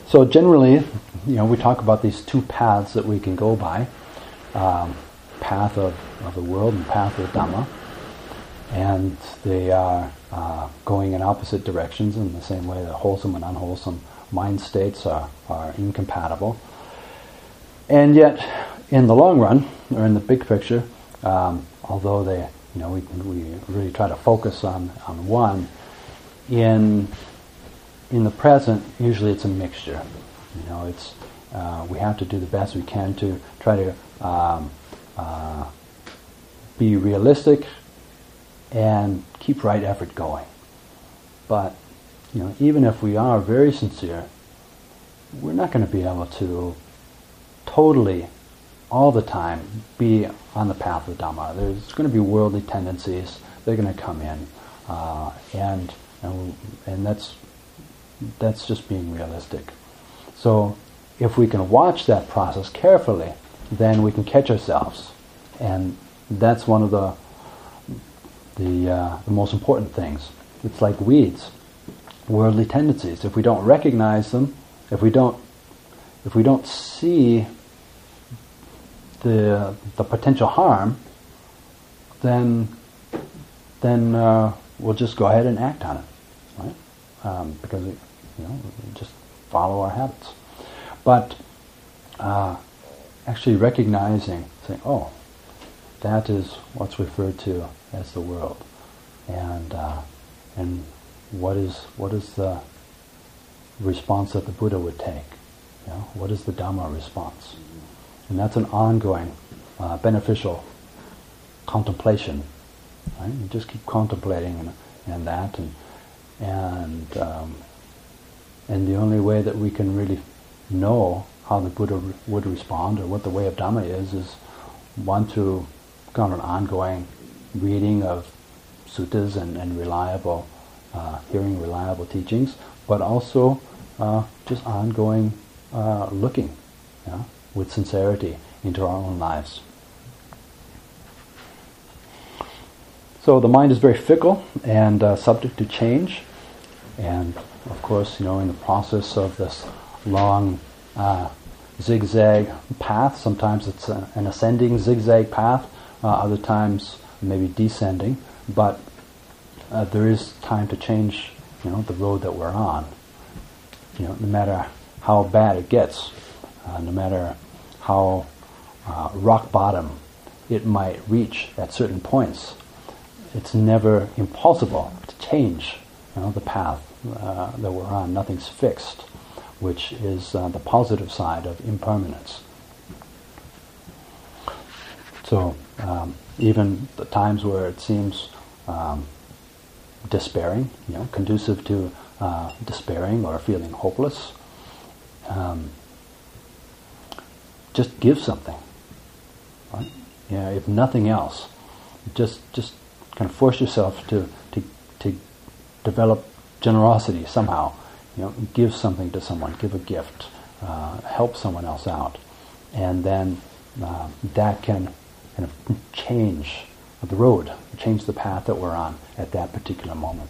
So generally, you know, we talk about these two paths that we can go by, um, path of, of the world and path of the Dhamma, and they are uh, going in opposite directions in the same way that wholesome and unwholesome mind states are, are incompatible. And yet, in the long run, or in the big picture, um, although they, you know, we, we really try to focus on, on one, in, in the present, usually it's a mixture. You know, it's, uh, we have to do the best we can to try to um, uh, be realistic and keep right effort going. But you know, even if we are very sincere, we're not going to be able to totally, all the time, be on the path of Dhamma. There's going to be worldly tendencies. They're going to come in, uh, and and and that's that's just being realistic. So, if we can watch that process carefully, then we can catch ourselves, and that's one of the the, uh, the most important things. It's like weeds, worldly tendencies. If we don't recognize them, if we don't, if we don't see the the potential harm, then then uh, we'll just go ahead and act on it, right? Um, because you know, just follow our habits. But uh, actually recognizing, saying, "Oh, that is what's referred to as the world. And uh, and what is what is the response that the Buddha would take? You know, what is the Dhamma response? And that's an ongoing, uh, beneficial contemplation. Right? You just keep contemplating and, and that, and and um, and the only way that we can really know how the Buddha would respond or what the way of Dhamma is is one through kind of an ongoing reading of suttas and, and reliable, uh, hearing reliable teachings, but also uh, just ongoing uh, looking with sincerity into our own lives. So the mind is very fickle and uh, subject to change, and of course, you know, in the process of this long uh, zigzag path, sometimes it's a, an ascending zigzag path, uh, other times maybe descending, but uh, there is time to change, you know, the road that we're on. You know, no matter how bad it gets, uh, no matter how uh, rock bottom it might reach at certain points, it's never impossible to change, you know, the path uh, that we're on. Nothing's fixed, which is uh, the positive side of impermanence. So um, even the times where it seems um, despairing, you know, conducive to uh, despairing or feeling hopeless, um, just give something. Right? Yeah, if nothing else, just just kind of force yourself to to to develop generosity somehow. You know, give something to someone, give a gift, uh, help someone else out, and then uh, that can and change the road, change the path that we're on at that particular moment.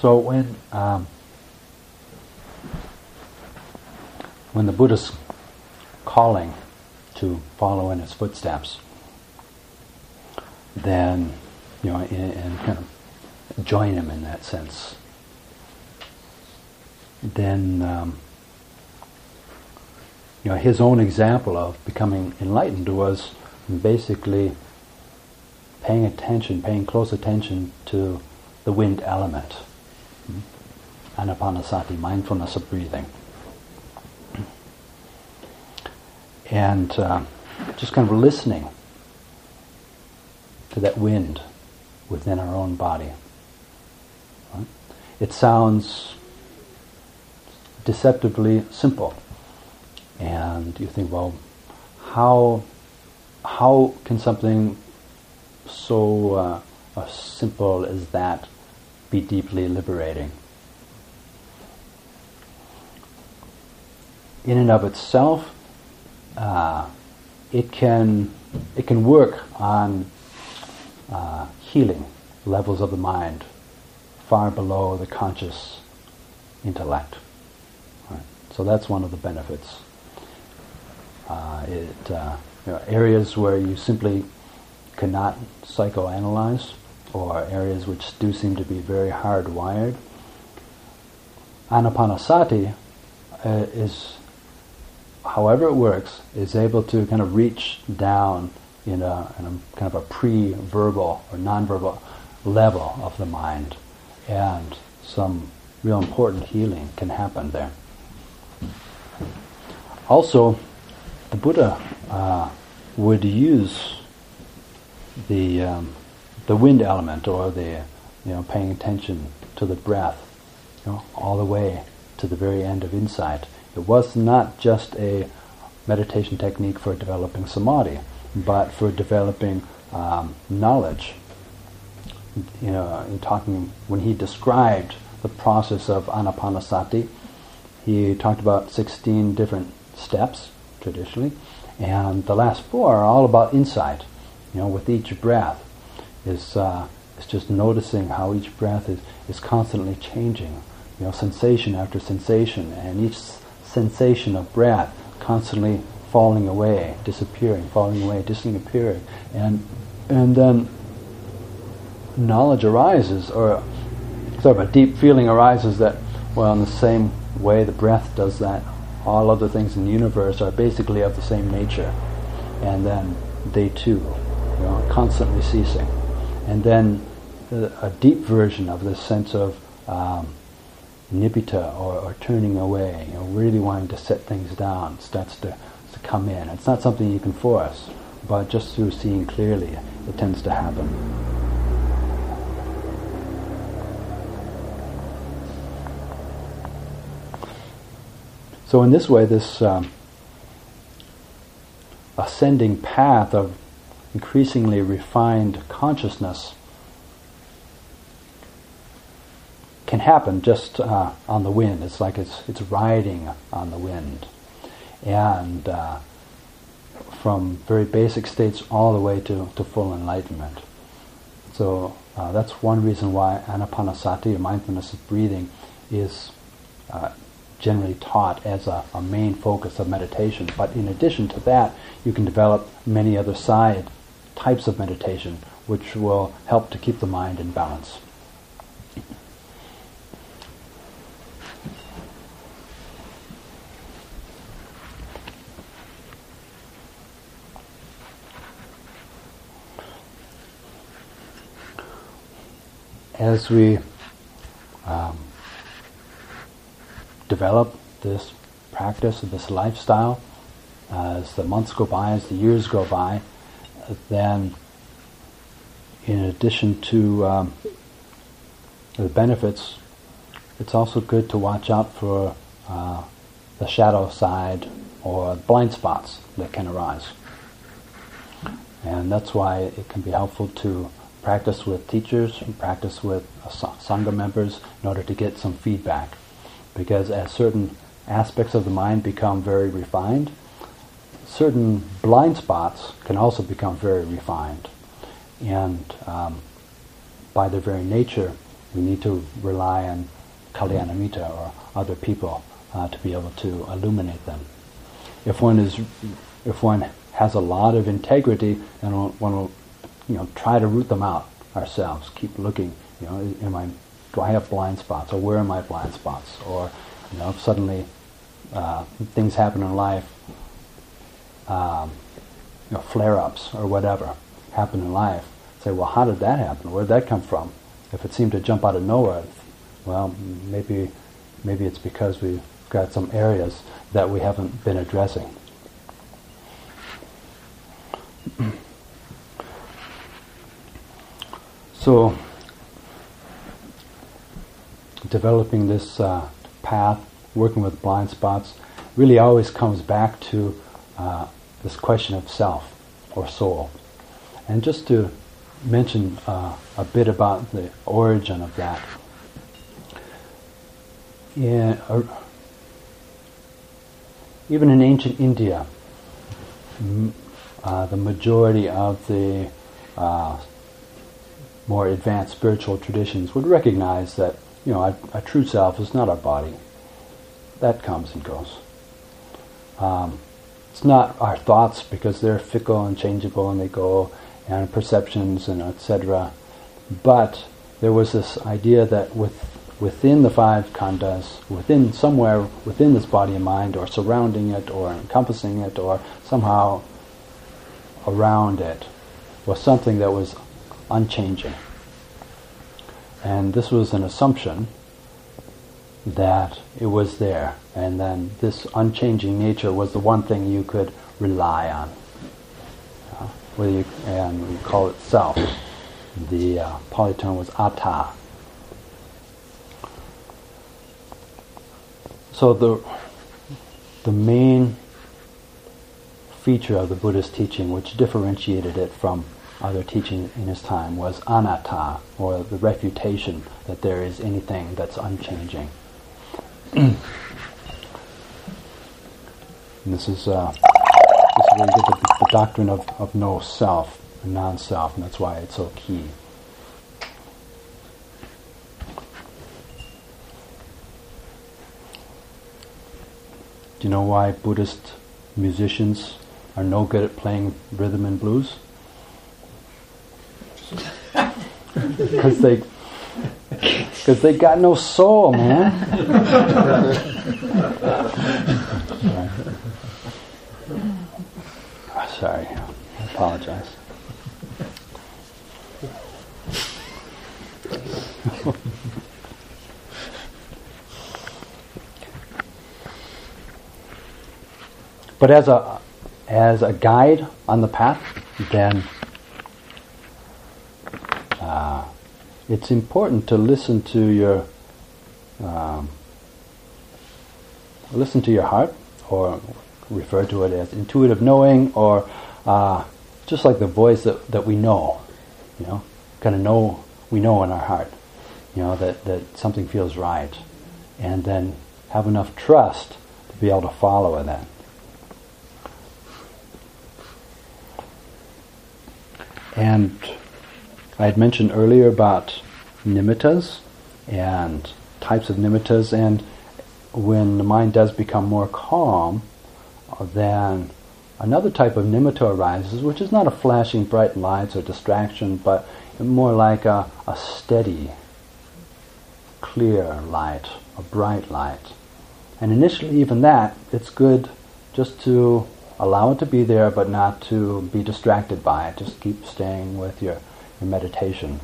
So when um, when the Buddha's calling to follow in his footsteps, then you know, and, and kind of join him in that sense. Then, um, you know, his own example of becoming enlightened was basically paying attention, paying close attention to the wind element. Hmm? Anapanasati, mindfulness of breathing. And uh, just kind of listening to that wind within our own body. Right? It sounds deceptively simple. And you think, well, how, how can something so uh, uh, simple as that be deeply liberating? In and of itself, uh, it can it can work on uh, healing levels of the mind far below the conscious intellect. Right? So that's one of the benefits. Uh, it, uh, you know, areas where you simply cannot psychoanalyze, or areas which do seem to be very hardwired. Anapanasati uh, is, however it works, is able to kind of reach down in a, in a kind of a pre-verbal or non-verbal level of the mind, and some real important healing can happen there. Also, the Buddha uh, would use the um, the wind element or the you know paying attention to the breath, you know, all the way to the very end of insight. It was not just a meditation technique for developing samadhi but for developing um, knowledge. You know, in talking when he described the process of anapanasati, he talked about 16 different steps traditionally, and the last four are all about insight. You know, with each breath is uh, is just noticing how each breath is, is constantly changing. You know, sensation after sensation, and each sensation of breath constantly falling away, disappearing, falling away, disappearing, and and then knowledge arises, or sort of a deep feeling arises that, well, in the same way the breath does that, all other things in the universe are basically of the same nature, and then they too, you know, constantly ceasing, and then a deep version of this sense of um, nibbida or, or turning away, know, really wanting to set things down, starts to to come in. It's not something you can force, but just through seeing clearly, it tends to happen. So, in this way, this um, ascending path of increasingly refined consciousness can happen just uh, on the wind. It's like it's, it's riding on the wind and uh, from very basic states all the way to, to full enlightenment. So uh, that's one reason why anapanasati, or mindfulness of breathing, is uh, generally taught as a, a, main focus of meditation. But in addition to that, you can develop many other side types of meditation which will help to keep the mind in balance. As we um, develop this practice, this lifestyle, as the months go by, as the years go by, then in addition to um, the benefits, it's also good to watch out for uh, the shadow side or blind spots that can arise. And that's why it can be helpful to practice with teachers, practice with Sangha members in order to get some feedback. Because as certain aspects of the mind become very refined, certain blind spots can also become very refined. And um, by their very nature, we need to rely on Kalyanamitta or other people uh, to be able to illuminate them. If one is, if one has a lot of integrity, then one will, you know, try to root them out ourselves. Keep looking. You know, am I, do I have blind spots, or where are my blind spots, or you know, if suddenly uh, things happen in life, um, you know, flare-ups or whatever happen in life. Say, well, how did that happen? Where did that come from? If it seemed to jump out of nowhere, well, maybe maybe it's because we've got some areas that we haven't been addressing. So, developing this uh, path, working with blind spots, really always comes back to uh, this question of self or soul. And just to mention uh, a bit about the origin of that. In, uh, even in ancient India, m- uh, the majority of the uh, more advanced spiritual traditions would recognize that you know a, true self is not our body. That comes and goes. Um, it's not our thoughts because they're fickle and changeable and they go and perceptions and etc. But there was this idea that with within the five khandhas, within somewhere within this body and mind, or surrounding it, or encompassing it, or somehow around it, was something that was unchanging. And this was an assumption that it was there, and then this unchanging nature was the one thing you could rely on whether you, and we call it self. The uh, Pali term was atta. So the the main feature of the Buddhist teaching, which differentiated it from other teaching in his time, was anatta, or the refutation that there is anything that's unchanging. and this is uh, this is where you get the, the doctrine of, of no self, non-self, and that's why it's so key. Do you know why Buddhist musicians are no good at playing rhythm and blues? Because they, because they got no soul, man. Sorry, I apologize. but as a as a guide on the path, then uh, it's important to listen to your um, listen to your heart, or refer to it as intuitive knowing or uh, just like the voice that, that we know, you know, kind of know, we know in our heart, you know, that, that something feels right. And then have enough trust to be able to follow that. And I had mentioned earlier about nimittas and types of nimittas, and when the mind does become more calm, uh, then another type of nimitta arises, which is not a flashing bright lights or distraction, but more like a, a steady, clear light, a bright light. And initially, even that, it's good just to allow it to be there, but not to be distracted by it. Just keep staying with your, your meditation.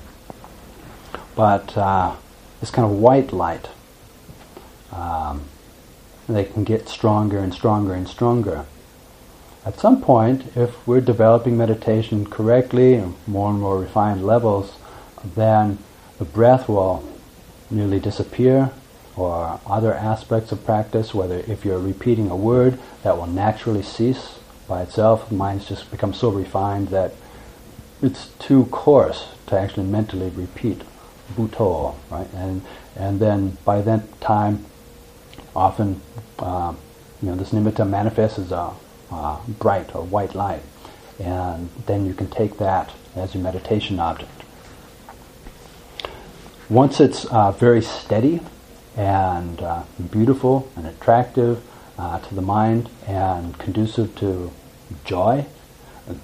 But uh, this kind of white light, um, they can get stronger and stronger and stronger. At some point, if we're developing meditation correctly and more and more refined levels, then the breath will nearly disappear or other aspects of practice, whether if you're repeating a word, that will naturally cease by itself. The mind's just become so refined that it's too coarse to actually mentally repeat Buddho, right? And and then by that time, often, uh, you know, this nimitta manifests as a uh, bright or white light, and then you can take that as your meditation object. once it's uh, very steady and uh, beautiful and attractive uh, to the mind and conducive to joy,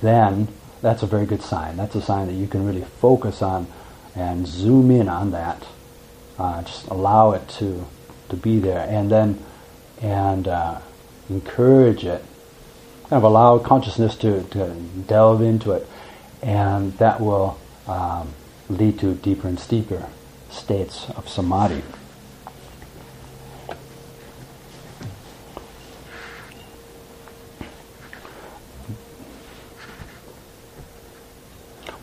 then that's a very good sign. That's a sign that you can really focus on and zoom in on that. Uh, just allow it to to be there, and then and uh, encourage it. Kind of allow consciousness to, to delve into it, and that will um, lead to deeper and steeper states of samadhi.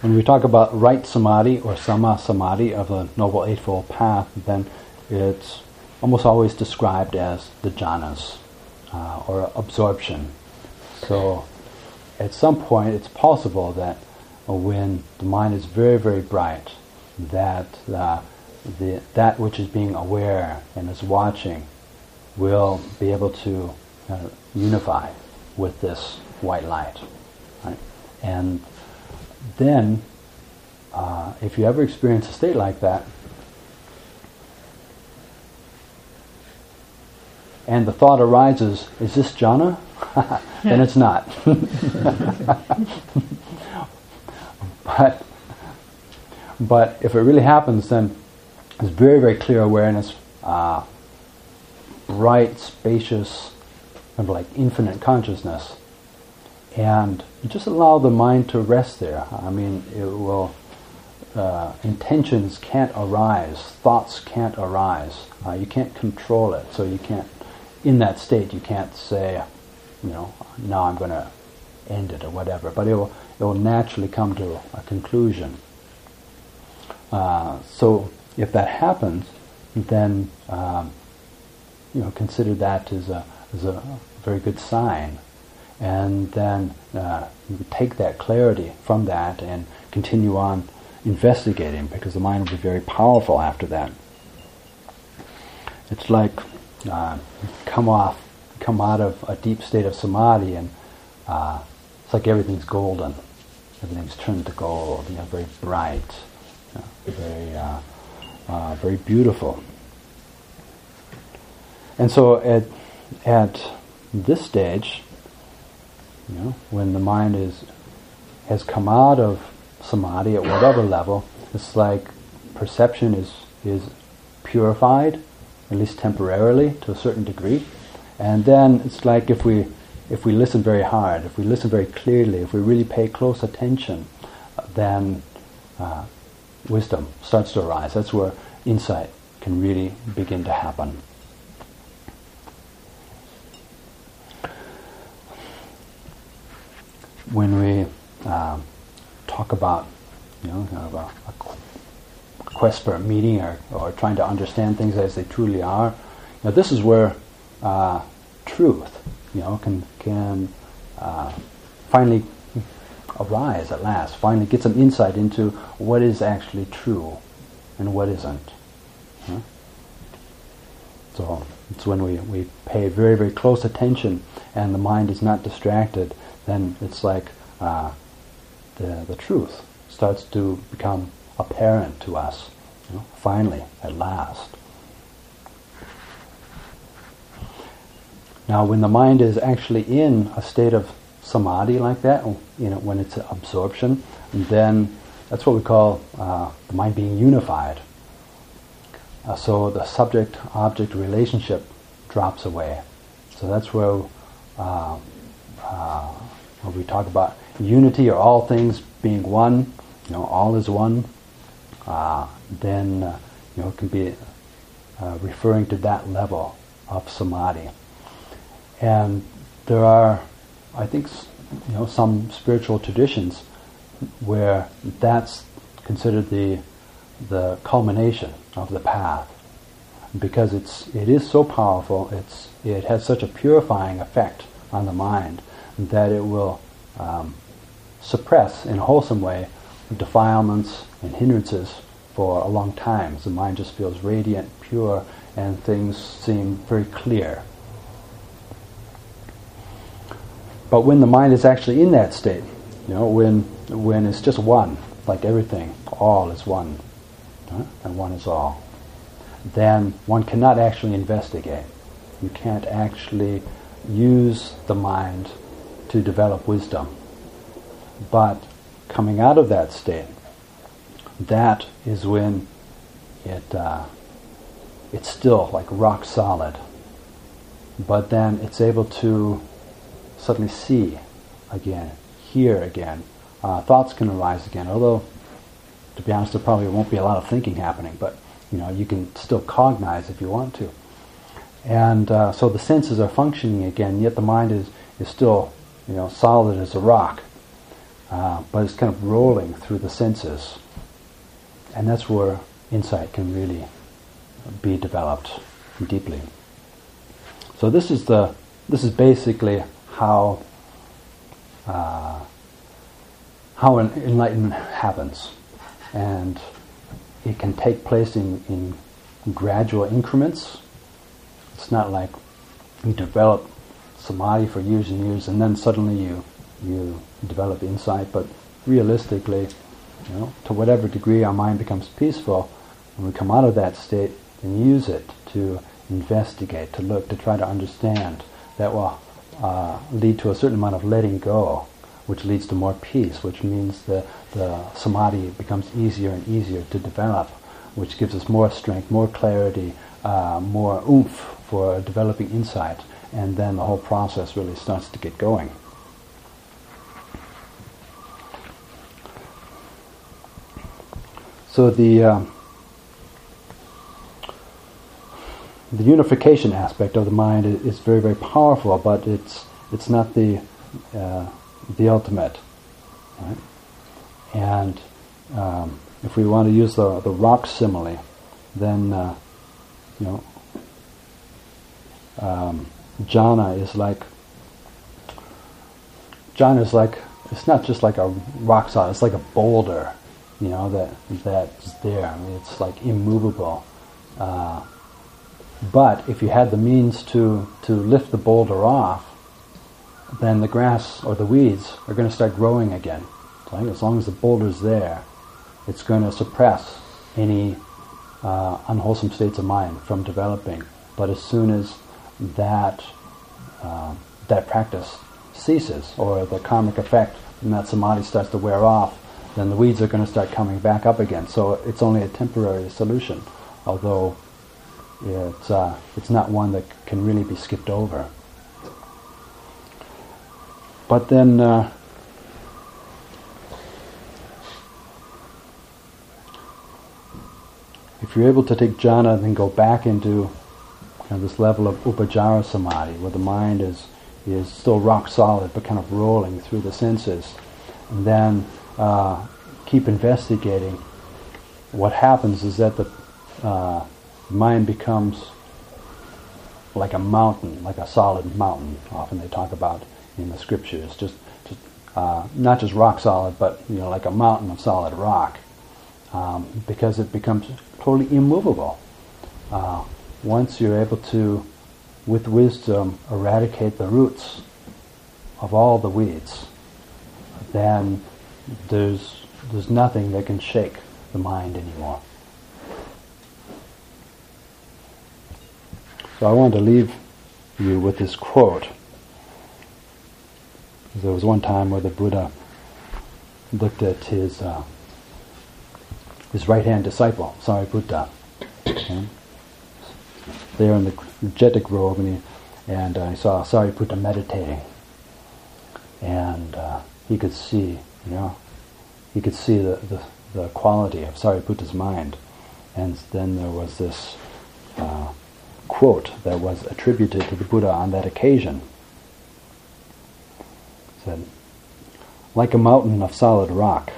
When we talk about right samadhi or samma samadhi of the Noble Eightfold Path, then it's almost always described as the jhanas uh, or absorption. So at some point it's possible that when the mind is very, very bright, that uh, the, that which is being aware and is watching will be able to uh, unify with this white light. Right? And then, uh, if you ever experience a state like that, and the thought arises, is this jhana? then it's not. but, but if it really happens, then it's very, very clear awareness, uh, bright, spacious, kind of like infinite consciousness. And just allow the mind to rest there. I mean, it will, uh, intentions can't arise, thoughts can't arise. Uh, you can't control it, so you can't, in that state, you can't say, you know, now I'm going to end it or whatever. But it will, it will naturally come to a conclusion. Uh, so if that happens, then um, you know consider that as a as a very good sign, and then uh, take that clarity from that and continue on investigating because the mind will be very powerful after that. It's like uh, come off, come out of a deep state of samadhi, and uh, it's like everything's golden, everything's turned to gold, you know, very bright, you know, very uh, uh, very beautiful. And so at at this stage, you know, when the mind is has come out of samadhi at whatever level, it's like perception is is purified, at least temporarily to a certain degree, and then it's like if we if we listen very hard, if we listen very clearly, if we really pay close attention, then uh, wisdom starts to arise. That's where insight can really begin to happen. When we um, talk about, you know, of a, quest for a meaning or, or trying to understand things as they truly are, you know, this is where uh, truth, you know, can can uh, finally arise at last, finally get some insight into what is actually true and what isn't. So it's when we, we pay very, very close attention and the mind is not distracted, then it's like uh, the, the truth starts to become apparent to us, you know, finally, at last. Now, when the mind is actually in a state of samadhi like that, you know, when it's absorption, then that's what we call uh, the mind being unified. Uh, so the subject-object relationship drops away. So that's where, uh, uh, when we talk about unity or all things being one, you know, all is one, uh, then uh, you know it can be referring to that level of samadhi. And there are I think you know some spiritual traditions where that's considered the the culmination of the path because it's it is so powerful it's it has such a purifying effect on the mind that it will um, suppress in a wholesome way defilements and hindrances for a long time. The mind just feels radiant, pure, and things seem very clear. But when the mind is actually in that state, you know, when when it's just one, like everything, all is one, uh, and one is all, then one cannot actually investigate. You can't actually use the mind to develop wisdom. But coming out of that state, that is when it uh, it's still like rock solid. But then it's able to suddenly see again, hear again. Uh, thoughts can arise again, although to be honest, there probably won't be a lot of thinking happening, but you know you can still cognize if you want to. And uh, so the senses are functioning again, yet the mind is, is still you know solid as a rock, uh, but it's kind of rolling through the senses, and that's where insight can really be developed deeply. So this is the this is basically how uh, how an enlightenment happens, and it can take place in, in gradual increments. It's not like you develop samadhi for years and years, and then suddenly you you develop insight. But realistically, you know, to whatever degree our mind becomes peaceful, when we come out of that state, and use it to investigate, to look, to try to understand, that will uh, lead to a certain amount of letting go, which leads to more peace, which means the, the samadhi becomes easier and easier to develop, which gives us more strength, more clarity, uh, more oomph for developing insight, and then the whole process really starts to get going. So the uh, the unification aspect of the mind is, very, very powerful, but it's it's not the uh, the ultimate, right? And um, if we want to use the the rock simile, then uh, you know, um, jhana is like jhana is like it's not just like a rock solid; it's like a boulder, you know, that that's there. I mean, it's like immovable. Uh, but if you had the means to, to lift the boulder off, then the grass or the weeds are going to start growing again. Right? As long as the boulder's there, it's going to suppress any uh, unwholesome states of mind from developing. But as soon as that uh, that practice ceases, or the karmic effect from that samadhi starts to wear off, then the weeds are going to start coming back up again. So it's only a temporary solution, although it's, uh, it's not one that can really be skipped over. But then uh, if you're able to take jhana and then go back into kind of this level of upacara samadhi, where the mind is is still rock solid but kind of rolling through the senses, and then uh, keep investigating. What happens is that the uh, mind becomes like a mountain, like a solid mountain. Often they talk about in the scriptures, just, just uh, not just rock solid, but you know, like a mountain of solid rock, um, because it becomes totally immovable. Uh, once you're able to, with wisdom, eradicate the roots of all the weeds, then there's there's nothing that can shake the mind anymore. So I want to leave you with this quote. There was one time where the Buddha looked at his uh, his right hand disciple, Sariputta, okay? There in the Jeta Grove, and he, and uh, saw Sariputta meditating, and uh, he could see, you know, he could see the, the, the quality of Sariputta's mind, and then there was this. Uh, quote that was attributed to the Buddha on that occasion. It said, like a mountain of solid rock,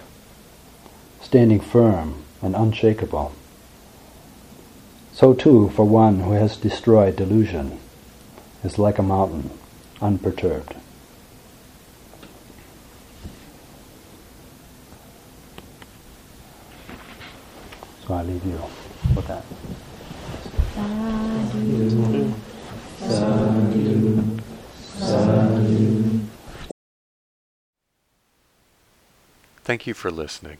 standing firm and unshakable. So too, for one who has destroyed delusion, is like a mountain, unperturbed. So I leave you with that. Sadhu. Sadhu. Thank you for listening.